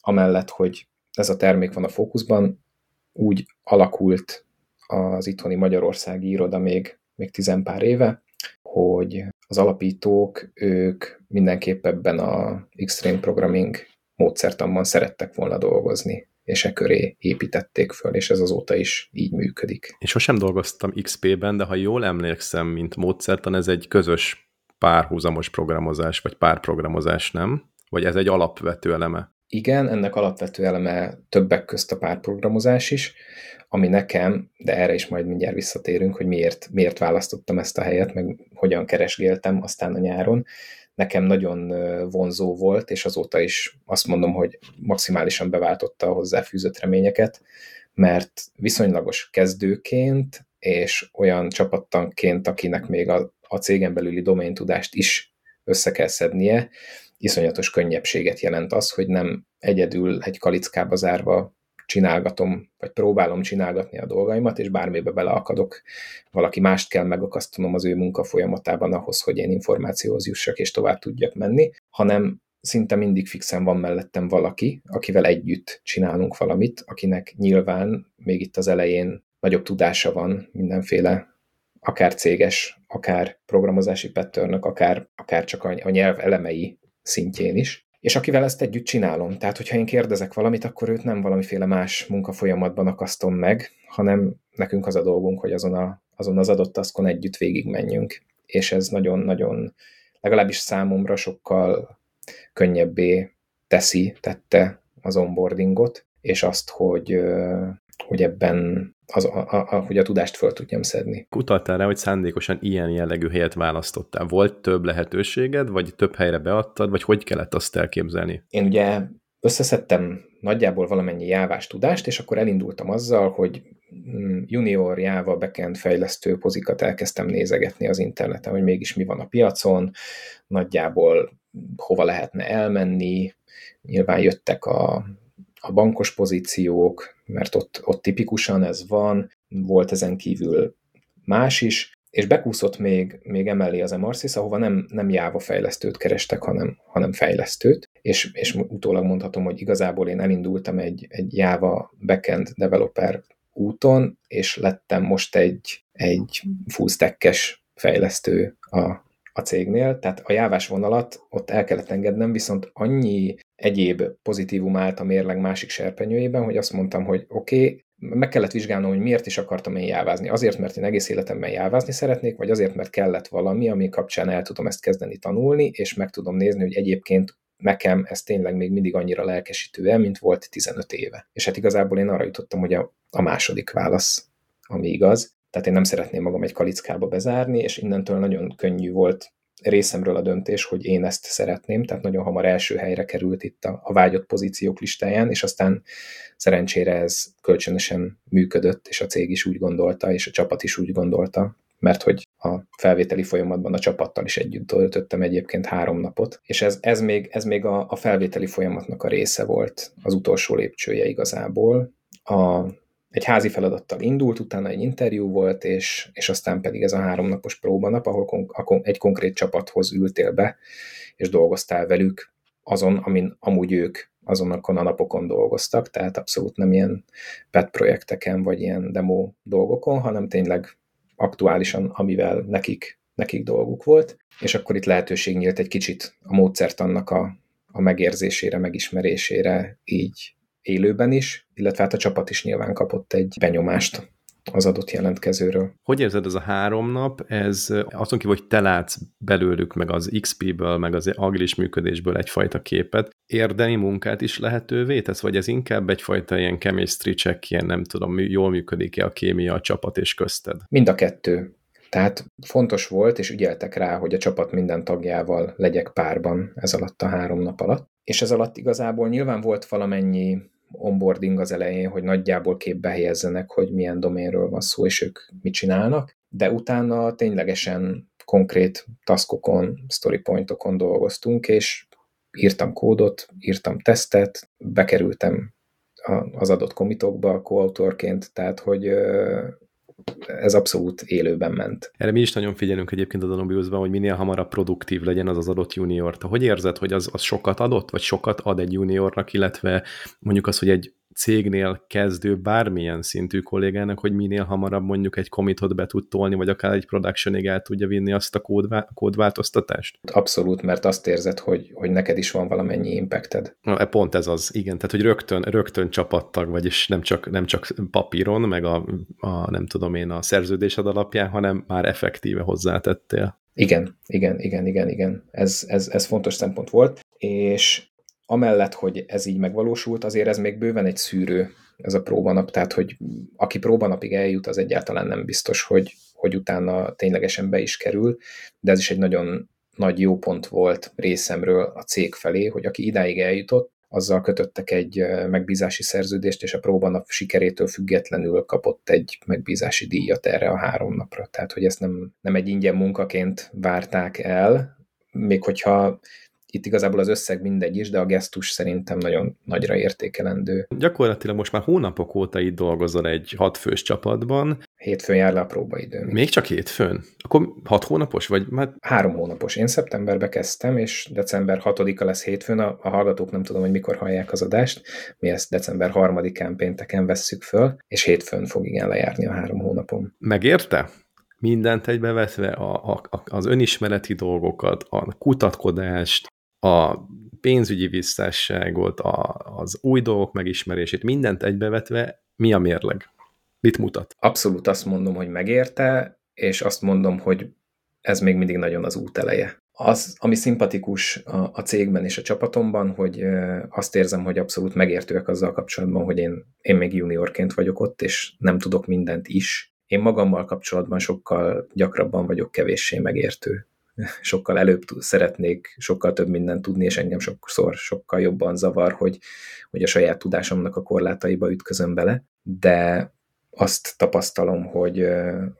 amellett, hogy ez a termék van a fókuszban, úgy alakult az itthoni magyarországi iroda még, még tizenpár éve, hogy az alapítók, ők mindenképp ebben a Extreme Programming módszertanban szerettek volna dolgozni, és e köré építették föl, és ez azóta is így működik. Én sosem dolgoztam XP-ben, de ha jól emlékszem, mint módszertan, ez egy közös párhuzamos programozás, vagy párprogramozás, nem? Vagy ez egy alapvető eleme? Igen, ennek alapvető eleme többek közt a párprogramozás is, ami nekem, de erre is majd mindjárt visszatérünk, hogy miért, miért választottam ezt a helyet, meg hogyan keresgéltem aztán a nyáron nekem nagyon vonzó volt, és azóta is azt mondom, hogy maximálisan beváltotta a hozzáfűzött reményeket, mert viszonylagos kezdőként, és olyan csapattanként, akinek még a, a cégen belüli domaintudást is össze kell szednie, iszonyatos könnyebbséget jelent az, hogy nem egyedül egy kalickába zárva csinálgatom, vagy próbálom csinálgatni a dolgaimat, és bármibe beleakadok, valaki mást kell megakasztanom az ő munka folyamatában ahhoz, hogy én információhoz jussak és tovább tudjak menni, hanem szinte mindig fixen van mellettem valaki, akivel együtt csinálunk valamit, akinek nyilván még itt az elején nagyobb tudása van mindenféle akár céges, akár programozási pattern akár, akár csak a nyelv elemei szintjén is, és akivel ezt együtt csinálom. Tehát, hogyha én kérdezek valamit, akkor őt nem valamiféle más munkafolyamatban akasztom meg, hanem nekünk az a dolgunk, hogy azon, a, azon az adott taszkon együtt végigmenjünk. És ez nagyon-nagyon, legalábbis számomra sokkal könnyebbé teszi, tette az onboardingot, és azt, hogy, hogy ebben az, a, a, a, hogy a tudást föl tudjam szedni. Utaltál rá, hogy szándékosan ilyen jellegű helyet választottál. Volt több lehetőséged, vagy több helyre beadtad, vagy hogy kellett azt elképzelni? Én ugye összeszedtem nagyjából valamennyi jávás tudást, és akkor elindultam azzal, hogy mm, junior Java backend fejlesztő pozikat elkezdtem nézegetni az interneten, hogy mégis mi van a piacon, nagyjából hova lehetne elmenni, nyilván jöttek a a bankos pozíciók, mert ott, ott tipikusan ez van, volt ezen kívül más is, és bekúszott még, még emellé az Emarsis, ahova nem, nem Java fejlesztőt kerestek, hanem, hanem fejlesztőt, és, és utólag mondhatom, hogy igazából én elindultam egy, egy Java backend developer úton, és lettem most egy, egy full fejlesztő a, a cégnél, tehát a jávás vonalat ott el kellett engednem, viszont annyi egyéb pozitívum állt a mérleg másik serpenyőjében, hogy azt mondtam, hogy oké, okay, meg kellett vizsgálnom, hogy miért is akartam én jávázni. Azért, mert én egész életemben jávázni szeretnék, vagy azért, mert kellett valami, ami kapcsán el tudom ezt kezdeni tanulni, és meg tudom nézni, hogy egyébként nekem ez tényleg még mindig annyira lelkesítő el, mint volt 15 éve. És hát igazából én arra jutottam, hogy a, a második válasz, ami igaz. Tehát én nem szeretném magam egy kalickába bezárni, és innentől nagyon könnyű volt részemről a döntés, hogy én ezt szeretném, tehát nagyon hamar első helyre került itt a, a vágyott pozíciók listáján, és aztán szerencsére ez kölcsönösen működött, és a cég is úgy gondolta, és a csapat is úgy gondolta, mert hogy a felvételi folyamatban a csapattal is együtt töltöttem egyébként három napot, és ez, ez még, ez még a, a felvételi folyamatnak a része volt, az utolsó lépcsője igazából. A, egy házi feladattal indult, utána egy interjú volt, és, és aztán pedig ez a háromnapos próbanap, ahol kon, egy konkrét csapathoz ültél be, és dolgoztál velük azon, amin amúgy ők azonokon a napokon dolgoztak, tehát abszolút nem ilyen pet projekteken, vagy ilyen demo dolgokon, hanem tényleg aktuálisan, amivel nekik, nekik dolguk volt, és akkor itt lehetőség nyílt egy kicsit a módszert annak a, a megérzésére, megismerésére így élőben is, illetve hát a csapat is nyilván kapott egy benyomást az adott jelentkezőről. Hogy érzed ez a három nap? Ez azon kívül, hogy te látsz belőlük, meg az XP-ből, meg az agilis működésből egyfajta képet, érdemi munkát is lehetővé tesz, vagy ez inkább egyfajta ilyen chemistry check, ilyen nem tudom, jól működik-e a kémia a csapat és közted? Mind a kettő. Tehát fontos volt, és ügyeltek rá, hogy a csapat minden tagjával legyek párban ez alatt a három nap alatt. És ez alatt igazából nyilván volt valamennyi onboarding az elején, hogy nagyjából képbe helyezzenek, hogy milyen doménről van szó, és ők mit csinálnak, de utána ténylegesen konkrét taskokon, storypointokon dolgoztunk, és írtam kódot, írtam tesztet, bekerültem az adott komitokba koautorként, tehát hogy ez abszolút élőben ment. Erre mi is nagyon figyelünk egyébként a Danubiusban, hogy minél hamarabb produktív legyen az az adott junior. Te hogy érzed, hogy az, az sokat adott, vagy sokat ad egy juniornak, illetve mondjuk az, hogy egy cégnél kezdő bármilyen szintű kollégának, hogy minél hamarabb mondjuk egy komitot be tud tolni, vagy akár egy productionig el tudja vinni azt a kódvá- kódváltoztatást? Abszolút, mert azt érzed, hogy, hogy neked is van valamennyi impacted. Na, e pont ez az, igen. Tehát, hogy rögtön, rögtön csapattag, vagyis nem csak, nem csak papíron, meg a, a, nem tudom én, a szerződésed alapján, hanem már effektíve hozzátettél. Igen, igen, igen, igen, igen. Ez, ez, ez fontos szempont volt, és amellett, hogy ez így megvalósult, azért ez még bőven egy szűrő, ez a próbanap, tehát hogy aki próbanapig eljut, az egyáltalán nem biztos, hogy, hogy utána ténylegesen be is kerül, de ez is egy nagyon nagy jó pont volt részemről a cég felé, hogy aki idáig eljutott, azzal kötöttek egy megbízási szerződést, és a próbanap sikerétől függetlenül kapott egy megbízási díjat erre a három napra. Tehát, hogy ezt nem, nem egy ingyen munkaként várták el, még hogyha itt igazából az összeg mindegy is, de a gesztus szerintem nagyon nagyra értékelendő. Gyakorlatilag most már hónapok óta itt dolgozol egy hatfős csapatban. Hétfőn jár le a próbaidőn. Még csak hétfőn? Akkor hat hónapos vagy? Már... Három hónapos. Én szeptemberbe kezdtem, és december 6-a lesz hétfőn. A, a hallgatók nem tudom, hogy mikor hallják az adást. Mi ezt december 3-án pénteken vesszük föl, és hétfőn fog igen lejárni a három hónapom. Megérte? mindent egybevetve, a, a, az önismereti dolgokat, a kutatkodást, a pénzügyi visszásságot, a, az új dolgok megismerését, mindent egybevetve, mi a mérleg? Mit mutat? Abszolút azt mondom, hogy megérte, és azt mondom, hogy ez még mindig nagyon az út eleje. Az, ami szimpatikus a, a cégben és a csapatomban, hogy azt érzem, hogy abszolút megértőek azzal kapcsolatban, hogy én, én még juniorként vagyok ott, és nem tudok mindent is. Én magammal kapcsolatban sokkal gyakrabban vagyok kevéssé megértő sokkal előbb szeretnék sokkal több mindent tudni, és engem sokszor sokkal jobban zavar, hogy, hogy a saját tudásomnak a korlátaiba ütközöm bele, de azt tapasztalom, hogy,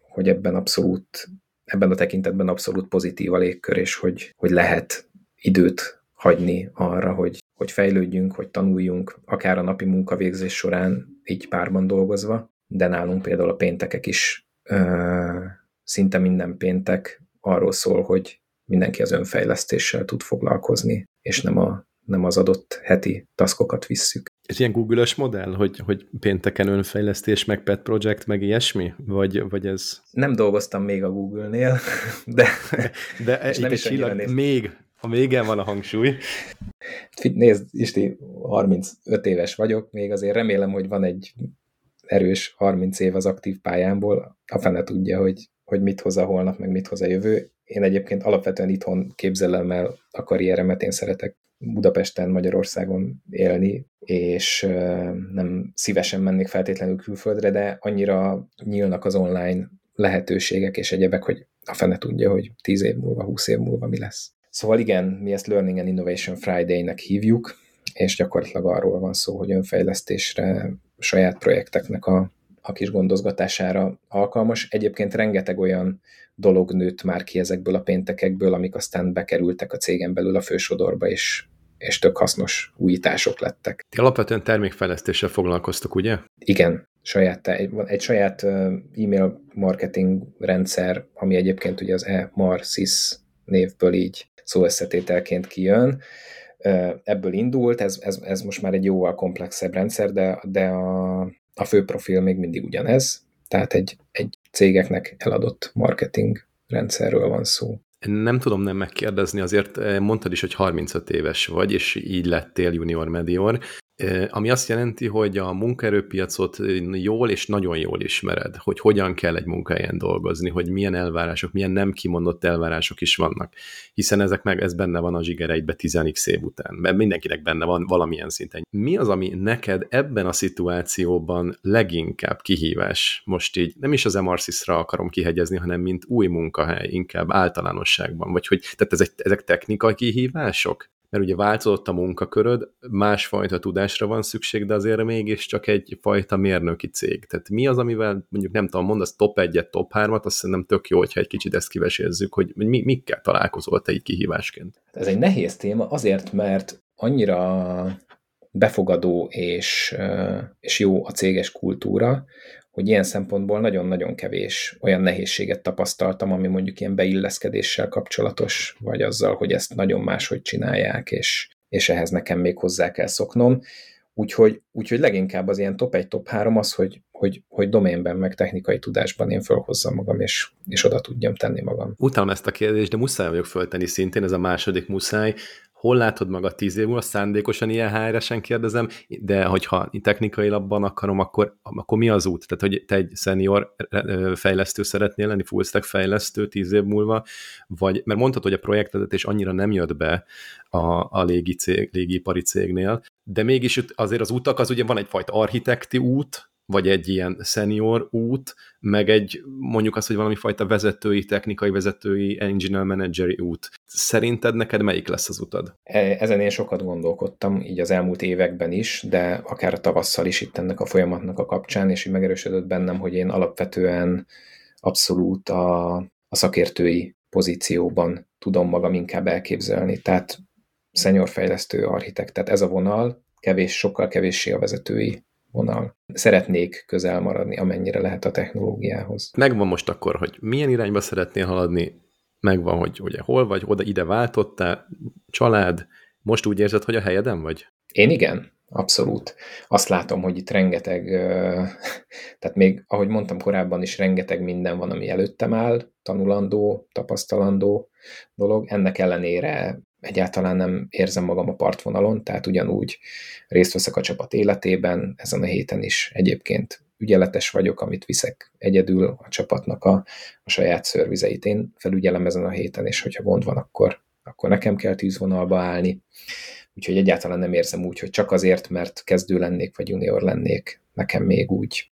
hogy ebben abszolút, ebben a tekintetben abszolút pozitív a légkör, és hogy, hogy lehet időt hagyni arra, hogy, hogy fejlődjünk, hogy tanuljunk, akár a napi munkavégzés során így párban dolgozva, de nálunk például a péntekek is ö, szinte minden péntek arról szól, hogy mindenki az önfejlesztéssel tud foglalkozni, és nem a nem az adott heti taskokat visszük. Ez ilyen Google-ös modell, hogy, hogy pénteken önfejlesztés, meg pet project, meg ilyesmi? Vagy, vagy ez... Nem dolgoztam még a Google-nél, de... De itt egy csillag, még, a mégen van a hangsúly. Nézd, Isti, 35 éves vagyok, még azért remélem, hogy van egy erős 30 év az aktív pályámból, a fene tudja, hogy, hogy mit hoz a holnap, meg mit hoz a jövő. Én egyébként alapvetően itthon képzelem el a karrieremet, én szeretek Budapesten, Magyarországon élni, és nem szívesen mennék feltétlenül külföldre, de annyira nyílnak az online lehetőségek és egyebek, hogy a fene tudja, hogy 10 év múlva, 20 év múlva mi lesz. Szóval igen, mi ezt Learning and Innovation Friday-nek hívjuk, és gyakorlatilag arról van szó, hogy önfejlesztésre, saját projekteknek a, a kis gondozgatására alkalmas. Egyébként rengeteg olyan dolog nőtt már ki ezekből a péntekekből, amik aztán bekerültek a cégen belül a fősodorba, és, és tök hasznos újítások lettek. Ti alapvetően termékfejlesztéssel foglalkoztok, ugye? Igen, saját, egy saját e-mail marketing rendszer, ami egyébként ugye az e-marsis névből így szóösszetételként kijön. Ebből indult, ez, ez, ez most már egy jóval komplexebb rendszer, de, de a, a fő profil még mindig ugyanez, tehát egy, egy cégeknek eladott marketing rendszerről van szó. Nem tudom nem megkérdezni, azért mondtad is, hogy 35 éves vagy, és így lettél junior medior ami azt jelenti, hogy a munkaerőpiacot jól és nagyon jól ismered, hogy hogyan kell egy munkahelyen dolgozni, hogy milyen elvárások, milyen nem kimondott elvárások is vannak, hiszen ezek meg, ez benne van a zsigereidbe 10 év után, mert mindenkinek benne van valamilyen szinten. Mi az, ami neked ebben a szituációban leginkább kihívás? Most így nem is az MRCIS-ra akarom kihegyezni, hanem mint új munkahely, inkább általánosságban, vagy hogy tehát ezek, ezek technikai kihívások? Mert ugye változott a munkaköröd, másfajta tudásra van szükség, de azért mégiscsak egyfajta mérnöki cég. Tehát mi az, amivel mondjuk nem tudom, mondasz top 1-et, top 3-at, azt szerintem tök jó, hogyha egy kicsit ezt kivesézzük, hogy mi, mikkel találkozol te egy kihívásként. Ez egy nehéz téma azért, mert annyira befogadó és, és jó a céges kultúra, hogy ilyen szempontból nagyon-nagyon kevés olyan nehézséget tapasztaltam, ami mondjuk ilyen beilleszkedéssel kapcsolatos, vagy azzal, hogy ezt nagyon máshogy csinálják, és, és ehhez nekem még hozzá kell szoknom. Úgyhogy, úgyhogy leginkább az ilyen top 1, top 3 az, hogy, hogy, hogy doménben, meg technikai tudásban én fölhozzam magam, és, és oda tudjam tenni magam. Utálom ezt a kérdést, de muszáj vagyok föltenni szintén, ez a második muszáj, hol látod magad tíz év múlva, szándékosan ilyen hr kérdezem, de hogyha technikai labban akarom, akkor, akkor mi az út? Tehát, hogy te egy senior fejlesztő szeretnél lenni, full stack fejlesztő tíz év múlva, vagy, mert mondtad, hogy a projektedet annyira nem jött be a, a légi cég, légipari cégnél, de mégis azért az utak, az ugye van egyfajta architekti út, vagy egy ilyen senior út, meg egy mondjuk az, hogy valami fajta vezetői, technikai vezetői, engineer manageri út. Szerinted neked melyik lesz az utad? E, ezen én sokat gondolkodtam, így az elmúlt években is, de akár a tavasszal is itt ennek a folyamatnak a kapcsán, és így megerősödött bennem, hogy én alapvetően abszolút a, a szakértői pozícióban tudom magam inkább elképzelni. Tehát senior fejlesztő architekt, tehát ez a vonal, kevés, sokkal kevéssé a vezetői vonal. Szeretnék közel maradni, amennyire lehet a technológiához. Megvan most akkor, hogy milyen irányba szeretnél haladni, megvan, hogy ugye hol vagy, oda ide váltottál, család, most úgy érzed, hogy a helyeden vagy? Én igen, abszolút. Azt látom, hogy itt rengeteg, tehát még, ahogy mondtam korábban is, rengeteg minden van, ami előttem áll, tanulandó, tapasztalandó dolog. Ennek ellenére egyáltalán nem érzem magam a partvonalon, tehát ugyanúgy részt veszek a csapat életében, ezen a héten is egyébként ügyeletes vagyok, amit viszek egyedül a csapatnak a, a saját szörvizeit. Én felügyelem ezen a héten, és hogyha gond van, akkor, akkor nekem kell tűzvonalba állni. Úgyhogy egyáltalán nem érzem úgy, hogy csak azért, mert kezdő lennék, vagy junior lennék, nekem még úgy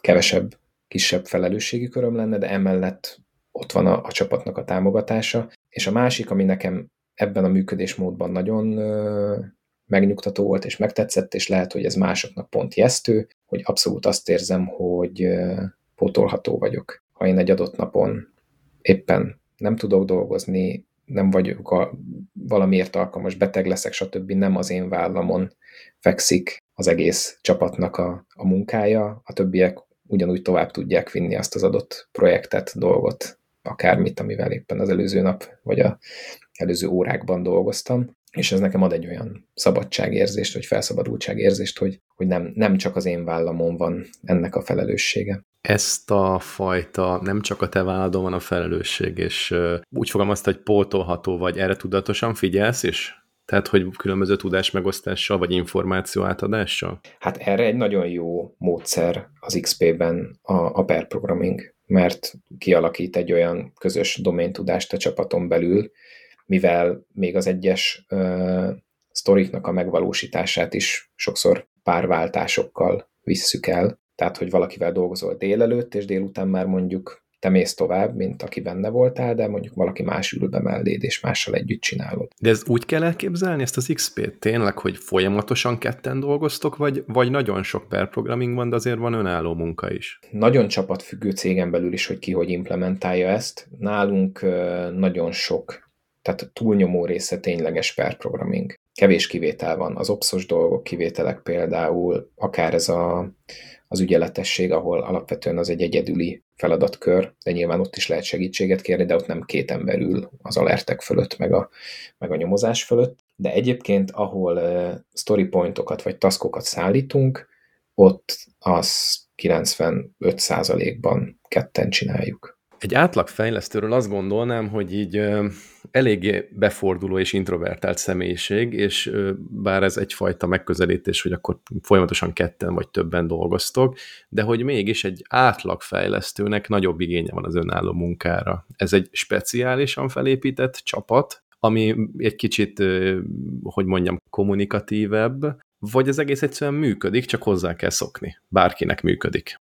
kevesebb, kisebb felelősségi köröm lenne, de emellett ott van a, a csapatnak a támogatása. És a másik, ami nekem ebben a működésmódban nagyon megnyugtató volt és megtetszett, és lehet, hogy ez másoknak pont jesztő, hogy abszolút azt érzem, hogy pótolható vagyok. Ha én egy adott napon éppen nem tudok dolgozni, nem vagyok a, valamiért alkalmas, beteg leszek, stb. nem az én vállamon fekszik az egész csapatnak a, a munkája, a többiek ugyanúgy tovább tudják vinni azt az adott projektet, dolgot, akármit, amivel éppen az előző nap, vagy a előző órákban dolgoztam. és ez nekem ad egy olyan szabadságérzést, vagy felszabadultságérzést, hogy, hogy nem, nem csak az én vállamon van ennek a felelőssége. Ezt a fajta, nem csak a te válladon van a felelősség, és úgy fogalmazta, hogy pótolható vagy, erre tudatosan figyelsz is? Tehát, hogy különböző tudás megosztással, vagy információ átadással? Hát erre egy nagyon jó módszer az XP-ben a, a pair programming, mert kialakít egy olyan közös doméntudást a csapaton belül, mivel még az egyes uh, sztoriknak a megvalósítását is sokszor párváltásokkal visszük el. Tehát, hogy valakivel dolgozol délelőtt, és délután már mondjuk te mész tovább, mint aki benne voltál, de mondjuk valaki más ül be melléd, és mással együtt csinálod. De ez úgy kell elképzelni ezt az XP-t tényleg, hogy folyamatosan ketten dolgoztok, vagy, vagy nagyon sok per programming van, de azért van önálló munka is? Nagyon csapatfüggő cégen belül is, hogy ki hogy implementálja ezt. Nálunk nagyon sok, tehát túlnyomó része tényleges per programming. Kevés kivétel van. Az opszos dolgok kivételek például, akár ez a az ügyeletesség, ahol alapvetően az egy egyedüli feladatkör, de nyilván ott is lehet segítséget kérni, de ott nem két ember ül az alertek fölött, meg a, meg a nyomozás fölött. De egyébként, ahol uh, story pointokat vagy taskokat szállítunk, ott az 95%-ban ketten csináljuk. Egy átlag fejlesztőről azt gondolnám, hogy így eléggé beforduló és introvertált személyiség, és bár ez egyfajta megközelítés, hogy akkor folyamatosan ketten vagy többen dolgoztok, de hogy mégis egy átlag fejlesztőnek nagyobb igénye van az önálló munkára. Ez egy speciálisan felépített csapat, ami egy kicsit, hogy mondjam, kommunikatívebb, vagy az egész egyszerűen működik, csak hozzá kell szokni. Bárkinek működik.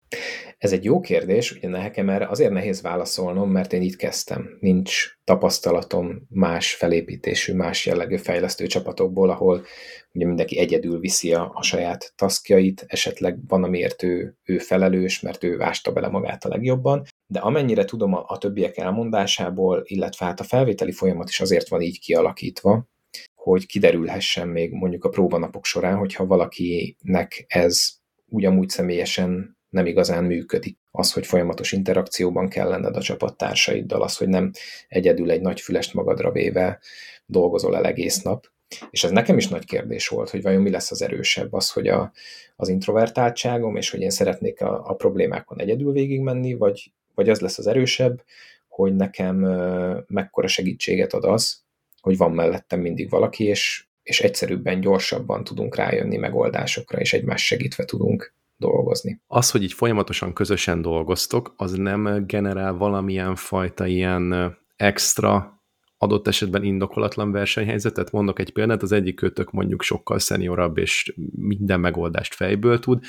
Ez egy jó kérdés, ugye nekem erre azért nehéz válaszolnom, mert én itt kezdtem. Nincs tapasztalatom más felépítésű, más jellegű fejlesztő csapatokból, ahol ugye mindenki egyedül viszi a, a saját taskjait, esetleg van, amiért ő, ő felelős, mert ő ásta bele magát a legjobban, de amennyire tudom a, a többiek elmondásából, illetve hát a felvételi folyamat is azért van így kialakítva, hogy kiderülhessen még mondjuk a próbanapok során, hogyha valakinek ez ugyanúgy személyesen nem igazán működik. Az, hogy folyamatos interakcióban kell lenned a csapattársaiddal, az, hogy nem egyedül egy nagy fülest magadra véve dolgozol el egész nap. És ez nekem is nagy kérdés volt, hogy vajon mi lesz az erősebb, az, hogy a, az introvertáltságom, és hogy én szeretnék a, a problémákon egyedül végigmenni, vagy, vagy az lesz az erősebb, hogy nekem mekkora segítséget ad az, hogy van mellettem mindig valaki, és, és egyszerűbben, gyorsabban tudunk rájönni megoldásokra, és egymás segítve tudunk dolgozni. Az, hogy így folyamatosan közösen dolgoztok, az nem generál valamilyen fajta ilyen extra adott esetben indokolatlan versenyhelyzetet. Mondok egy példát, az egyik kötök mondjuk sokkal szeniorabb, és minden megoldást fejből tud,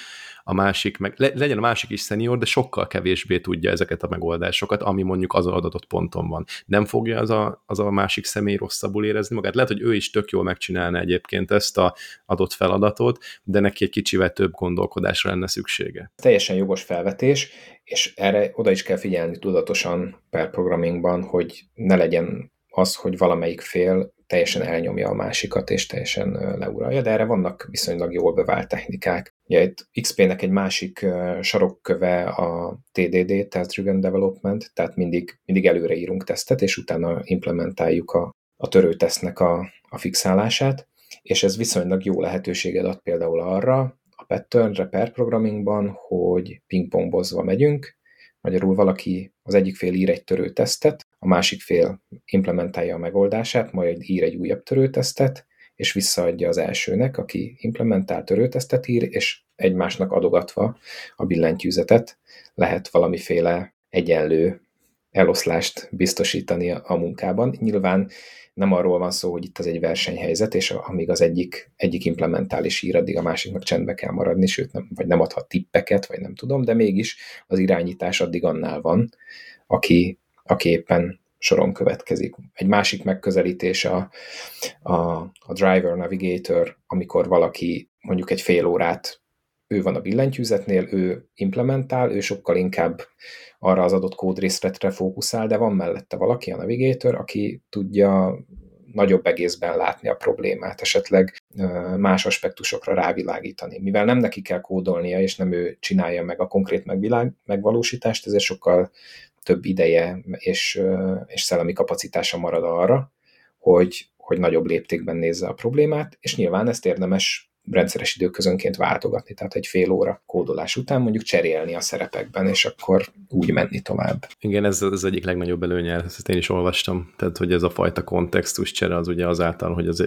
a másik, meg le, legyen a másik is szenior, de sokkal kevésbé tudja ezeket a megoldásokat, ami mondjuk az adott ponton van. Nem fogja az a, az a másik személy rosszabbul érezni magát. Lehet, hogy ő is tök jól megcsinálna egyébként ezt a adott feladatot, de neki egy kicsivel több gondolkodásra lenne szüksége. Teljesen jogos felvetés, és erre oda is kell figyelni tudatosan per programmingban, hogy ne legyen az, hogy valamelyik fél teljesen elnyomja a másikat, és teljesen leuralja, de erre vannak viszonylag jól bevált technikák. Ugye itt XP-nek egy másik sarokköve a TDD, Test Driven Development, tehát mindig, mindig előre írunk tesztet, és utána implementáljuk a, a törőtesznek a, a fixálását, és ez viszonylag jó lehetőséget ad például arra, a patternre, per programmingban, hogy pingpongbozva megyünk, Magyarul valaki az egyik fél ír egy törőtesztet, a másik fél implementálja a megoldását, majd ír egy újabb törőtesztet, és visszaadja az elsőnek, aki implementált törőtesztet ír, és egymásnak adogatva a billentyűzetet lehet valamiféle egyenlő eloszlást biztosítani a munkában. Nyilván nem arról van szó, hogy itt az egy versenyhelyzet, és amíg az egyik, egyik implementál és ír, addig a másiknak csendbe kell maradni, sőt, nem, vagy nem adhat tippeket, vagy nem tudom, de mégis az irányítás addig annál van, aki, aki éppen soron következik. Egy másik megközelítés a, a, a driver navigator, amikor valaki mondjuk egy fél órát ő van a billentyűzetnél, ő implementál, ő sokkal inkább arra az adott kódrészletre fókuszál, de van mellette valaki, a navigator, aki tudja nagyobb egészben látni a problémát, esetleg más aspektusokra rávilágítani. Mivel nem neki kell kódolnia, és nem ő csinálja meg a konkrét megvilág, megvalósítást, ezért sokkal több ideje és, és szellemi kapacitása marad arra, hogy, hogy nagyobb léptékben nézze a problémát, és nyilván ezt érdemes rendszeres időközönként váltogatni, tehát egy fél óra kódolás után mondjuk cserélni a szerepekben, és akkor úgy menni tovább. Igen, ez az egyik legnagyobb előnye, ezt én is olvastam, tehát hogy ez a fajta kontextus csere az ugye azáltal, hogy az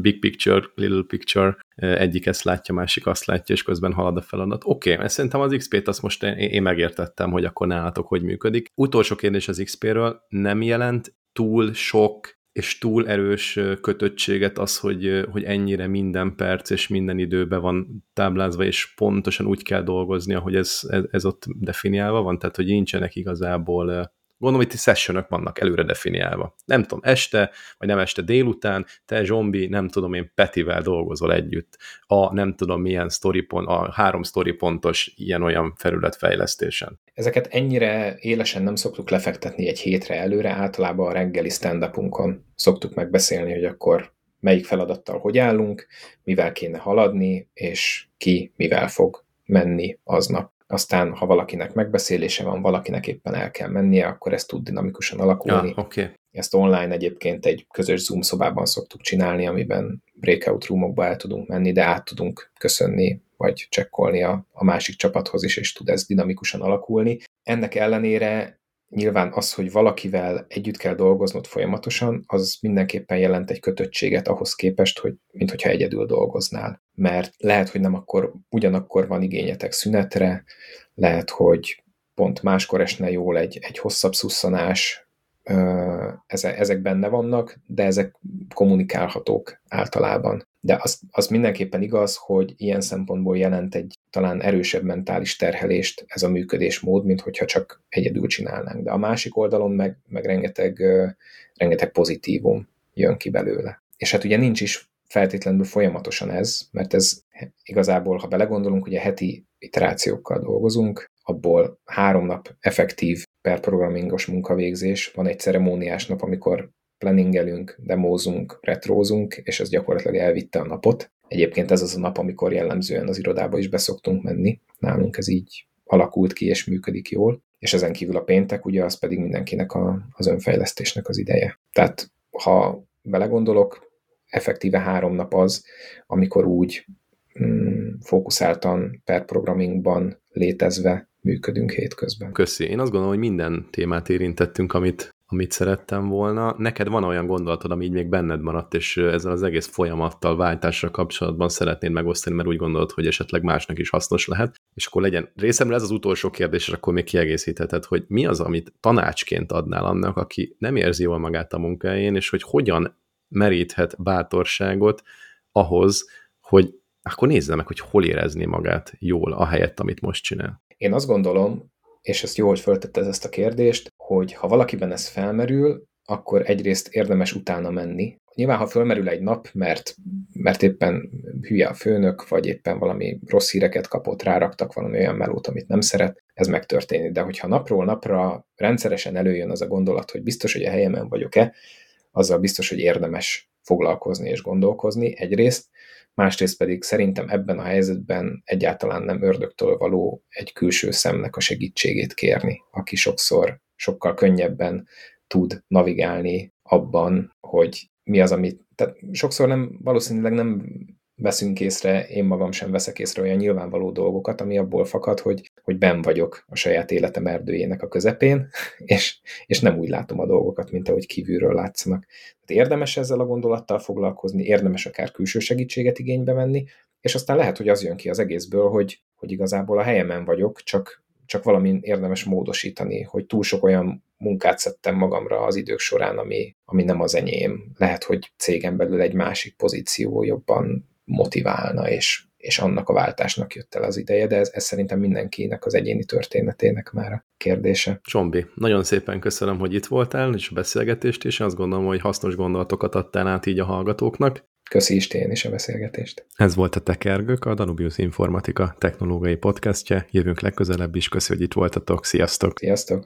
big picture, little picture, egyik ezt látja, másik azt látja, és közben halad a feladat. Oké, okay, szerintem az XP-t azt most én megértettem, hogy akkor nálatok hogy működik. Utolsó kérdés az XP-ről, nem jelent túl sok és túl erős kötöttséget az, hogy, hogy ennyire minden perc és minden időben van táblázva, és pontosan úgy kell dolgozni, ahogy ez, ez, ez ott definiálva van, tehát hogy nincsenek igazából Gondolom, itt sessionök vannak előre definiálva. Nem tudom, este, vagy nem este délután, te zombi, nem tudom én, Petivel dolgozol együtt. A nem tudom milyen storypont, a három storypontos ilyen-olyan felületfejlesztésen. Ezeket ennyire élesen nem szoktuk lefektetni egy hétre előre, általában a reggeli stand szoktuk megbeszélni, hogy akkor melyik feladattal hogy állunk, mivel kéne haladni, és ki mivel fog menni aznap aztán ha valakinek megbeszélése van, valakinek éppen el kell mennie, akkor ez tud dinamikusan alakulni. Ja, okay. Ezt online egyébként egy közös Zoom szobában szoktuk csinálni, amiben breakout roomokba el tudunk menni, de át tudunk köszönni, vagy csekkolni a, a másik csapathoz is, és tud ez dinamikusan alakulni. Ennek ellenére nyilván az, hogy valakivel együtt kell dolgoznod folyamatosan, az mindenképpen jelent egy kötöttséget ahhoz képest, hogy mint hogyha egyedül dolgoznál. Mert lehet, hogy nem akkor ugyanakkor van igényetek szünetre, lehet, hogy pont máskor esne jól egy, egy hosszabb szusszanás, ezek benne vannak, de ezek kommunikálhatók általában. De az, az mindenképpen igaz, hogy ilyen szempontból jelent egy talán erősebb mentális terhelést ez a működésmód, mint hogyha csak egyedül csinálnánk. De a másik oldalon meg, meg rengeteg, rengeteg pozitívum jön ki belőle. És hát ugye nincs is feltétlenül folyamatosan ez, mert ez igazából, ha belegondolunk, ugye heti iterációkkal dolgozunk, abból három nap effektív per programmingos munkavégzés, van egy ceremóniás nap, amikor planningelünk, demózunk, retrózunk, és ez gyakorlatilag elvitte a napot. Egyébként ez az a nap, amikor jellemzően az irodába is beszoktunk menni. Nálunk ez így alakult ki és működik jól. És ezen kívül a péntek, ugye az pedig mindenkinek a, az önfejlesztésnek az ideje. Tehát ha belegondolok, effektíve három nap az, amikor úgy mm, fókuszáltan per programmingban létezve működünk hétközben. Köszi. Én azt gondolom, hogy minden témát érintettünk, amit, amit szerettem volna. Neked van olyan gondolatod, ami így még benned maradt, és ezzel az egész folyamattal, váltásra kapcsolatban szeretnéd megosztani, mert úgy gondolod, hogy esetleg másnak is hasznos lehet. És akkor legyen részemről ez az utolsó kérdés, és akkor még kiegészítheted, hogy mi az, amit tanácsként adnál annak, aki nem érzi jól magát a munkáján, és hogy hogyan meríthet bátorságot ahhoz, hogy akkor nézze meg, hogy hol érezni magát jól a helyett, amit most csinál. Én azt gondolom, és ezt jó, hogy föltette ezt a kérdést, hogy ha valakiben ez felmerül, akkor egyrészt érdemes utána menni. Nyilván, ha fölmerül egy nap, mert, mert éppen hülye a főnök, vagy éppen valami rossz híreket kapott, ráraktak valami olyan melót, amit nem szeret, ez megtörténik. De hogyha napról napra rendszeresen előjön az a gondolat, hogy biztos, hogy a helyemen vagyok-e, azzal biztos, hogy érdemes foglalkozni és gondolkozni egyrészt, másrészt pedig szerintem ebben a helyzetben egyáltalán nem ördögtől való egy külső szemnek a segítségét kérni, aki sokszor sokkal könnyebben tud navigálni abban, hogy mi az, amit... Tehát sokszor nem, valószínűleg nem veszünk észre, én magam sem veszek észre olyan nyilvánvaló dolgokat, ami abból fakad, hogy, hogy ben vagyok a saját életem erdőjének a közepén, és, és nem úgy látom a dolgokat, mint ahogy kívülről látszanak. Tehát érdemes ezzel a gondolattal foglalkozni, érdemes akár külső segítséget igénybe venni, és aztán lehet, hogy az jön ki az egészből, hogy, hogy igazából a helyemen vagyok, csak, csak valamin érdemes módosítani, hogy túl sok olyan munkát szedtem magamra az idők során, ami, ami nem az enyém. Lehet, hogy cégem belül egy másik pozíció jobban motiválna, és, és annak a váltásnak jött el az ideje, de ez, ez szerintem mindenkinek az egyéni történetének már a kérdése. Csombi, nagyon szépen köszönöm, hogy itt voltál, és a beszélgetést is. Azt gondolom, hogy hasznos gondolatokat adtál át így a hallgatóknak. Köszi is én is a beszélgetést. Ez volt a Tekergök, a Danubius Informatika technológiai podcastje. Jövünk legközelebb is. Köszi, hogy itt voltatok. Sziasztok! Sziasztok!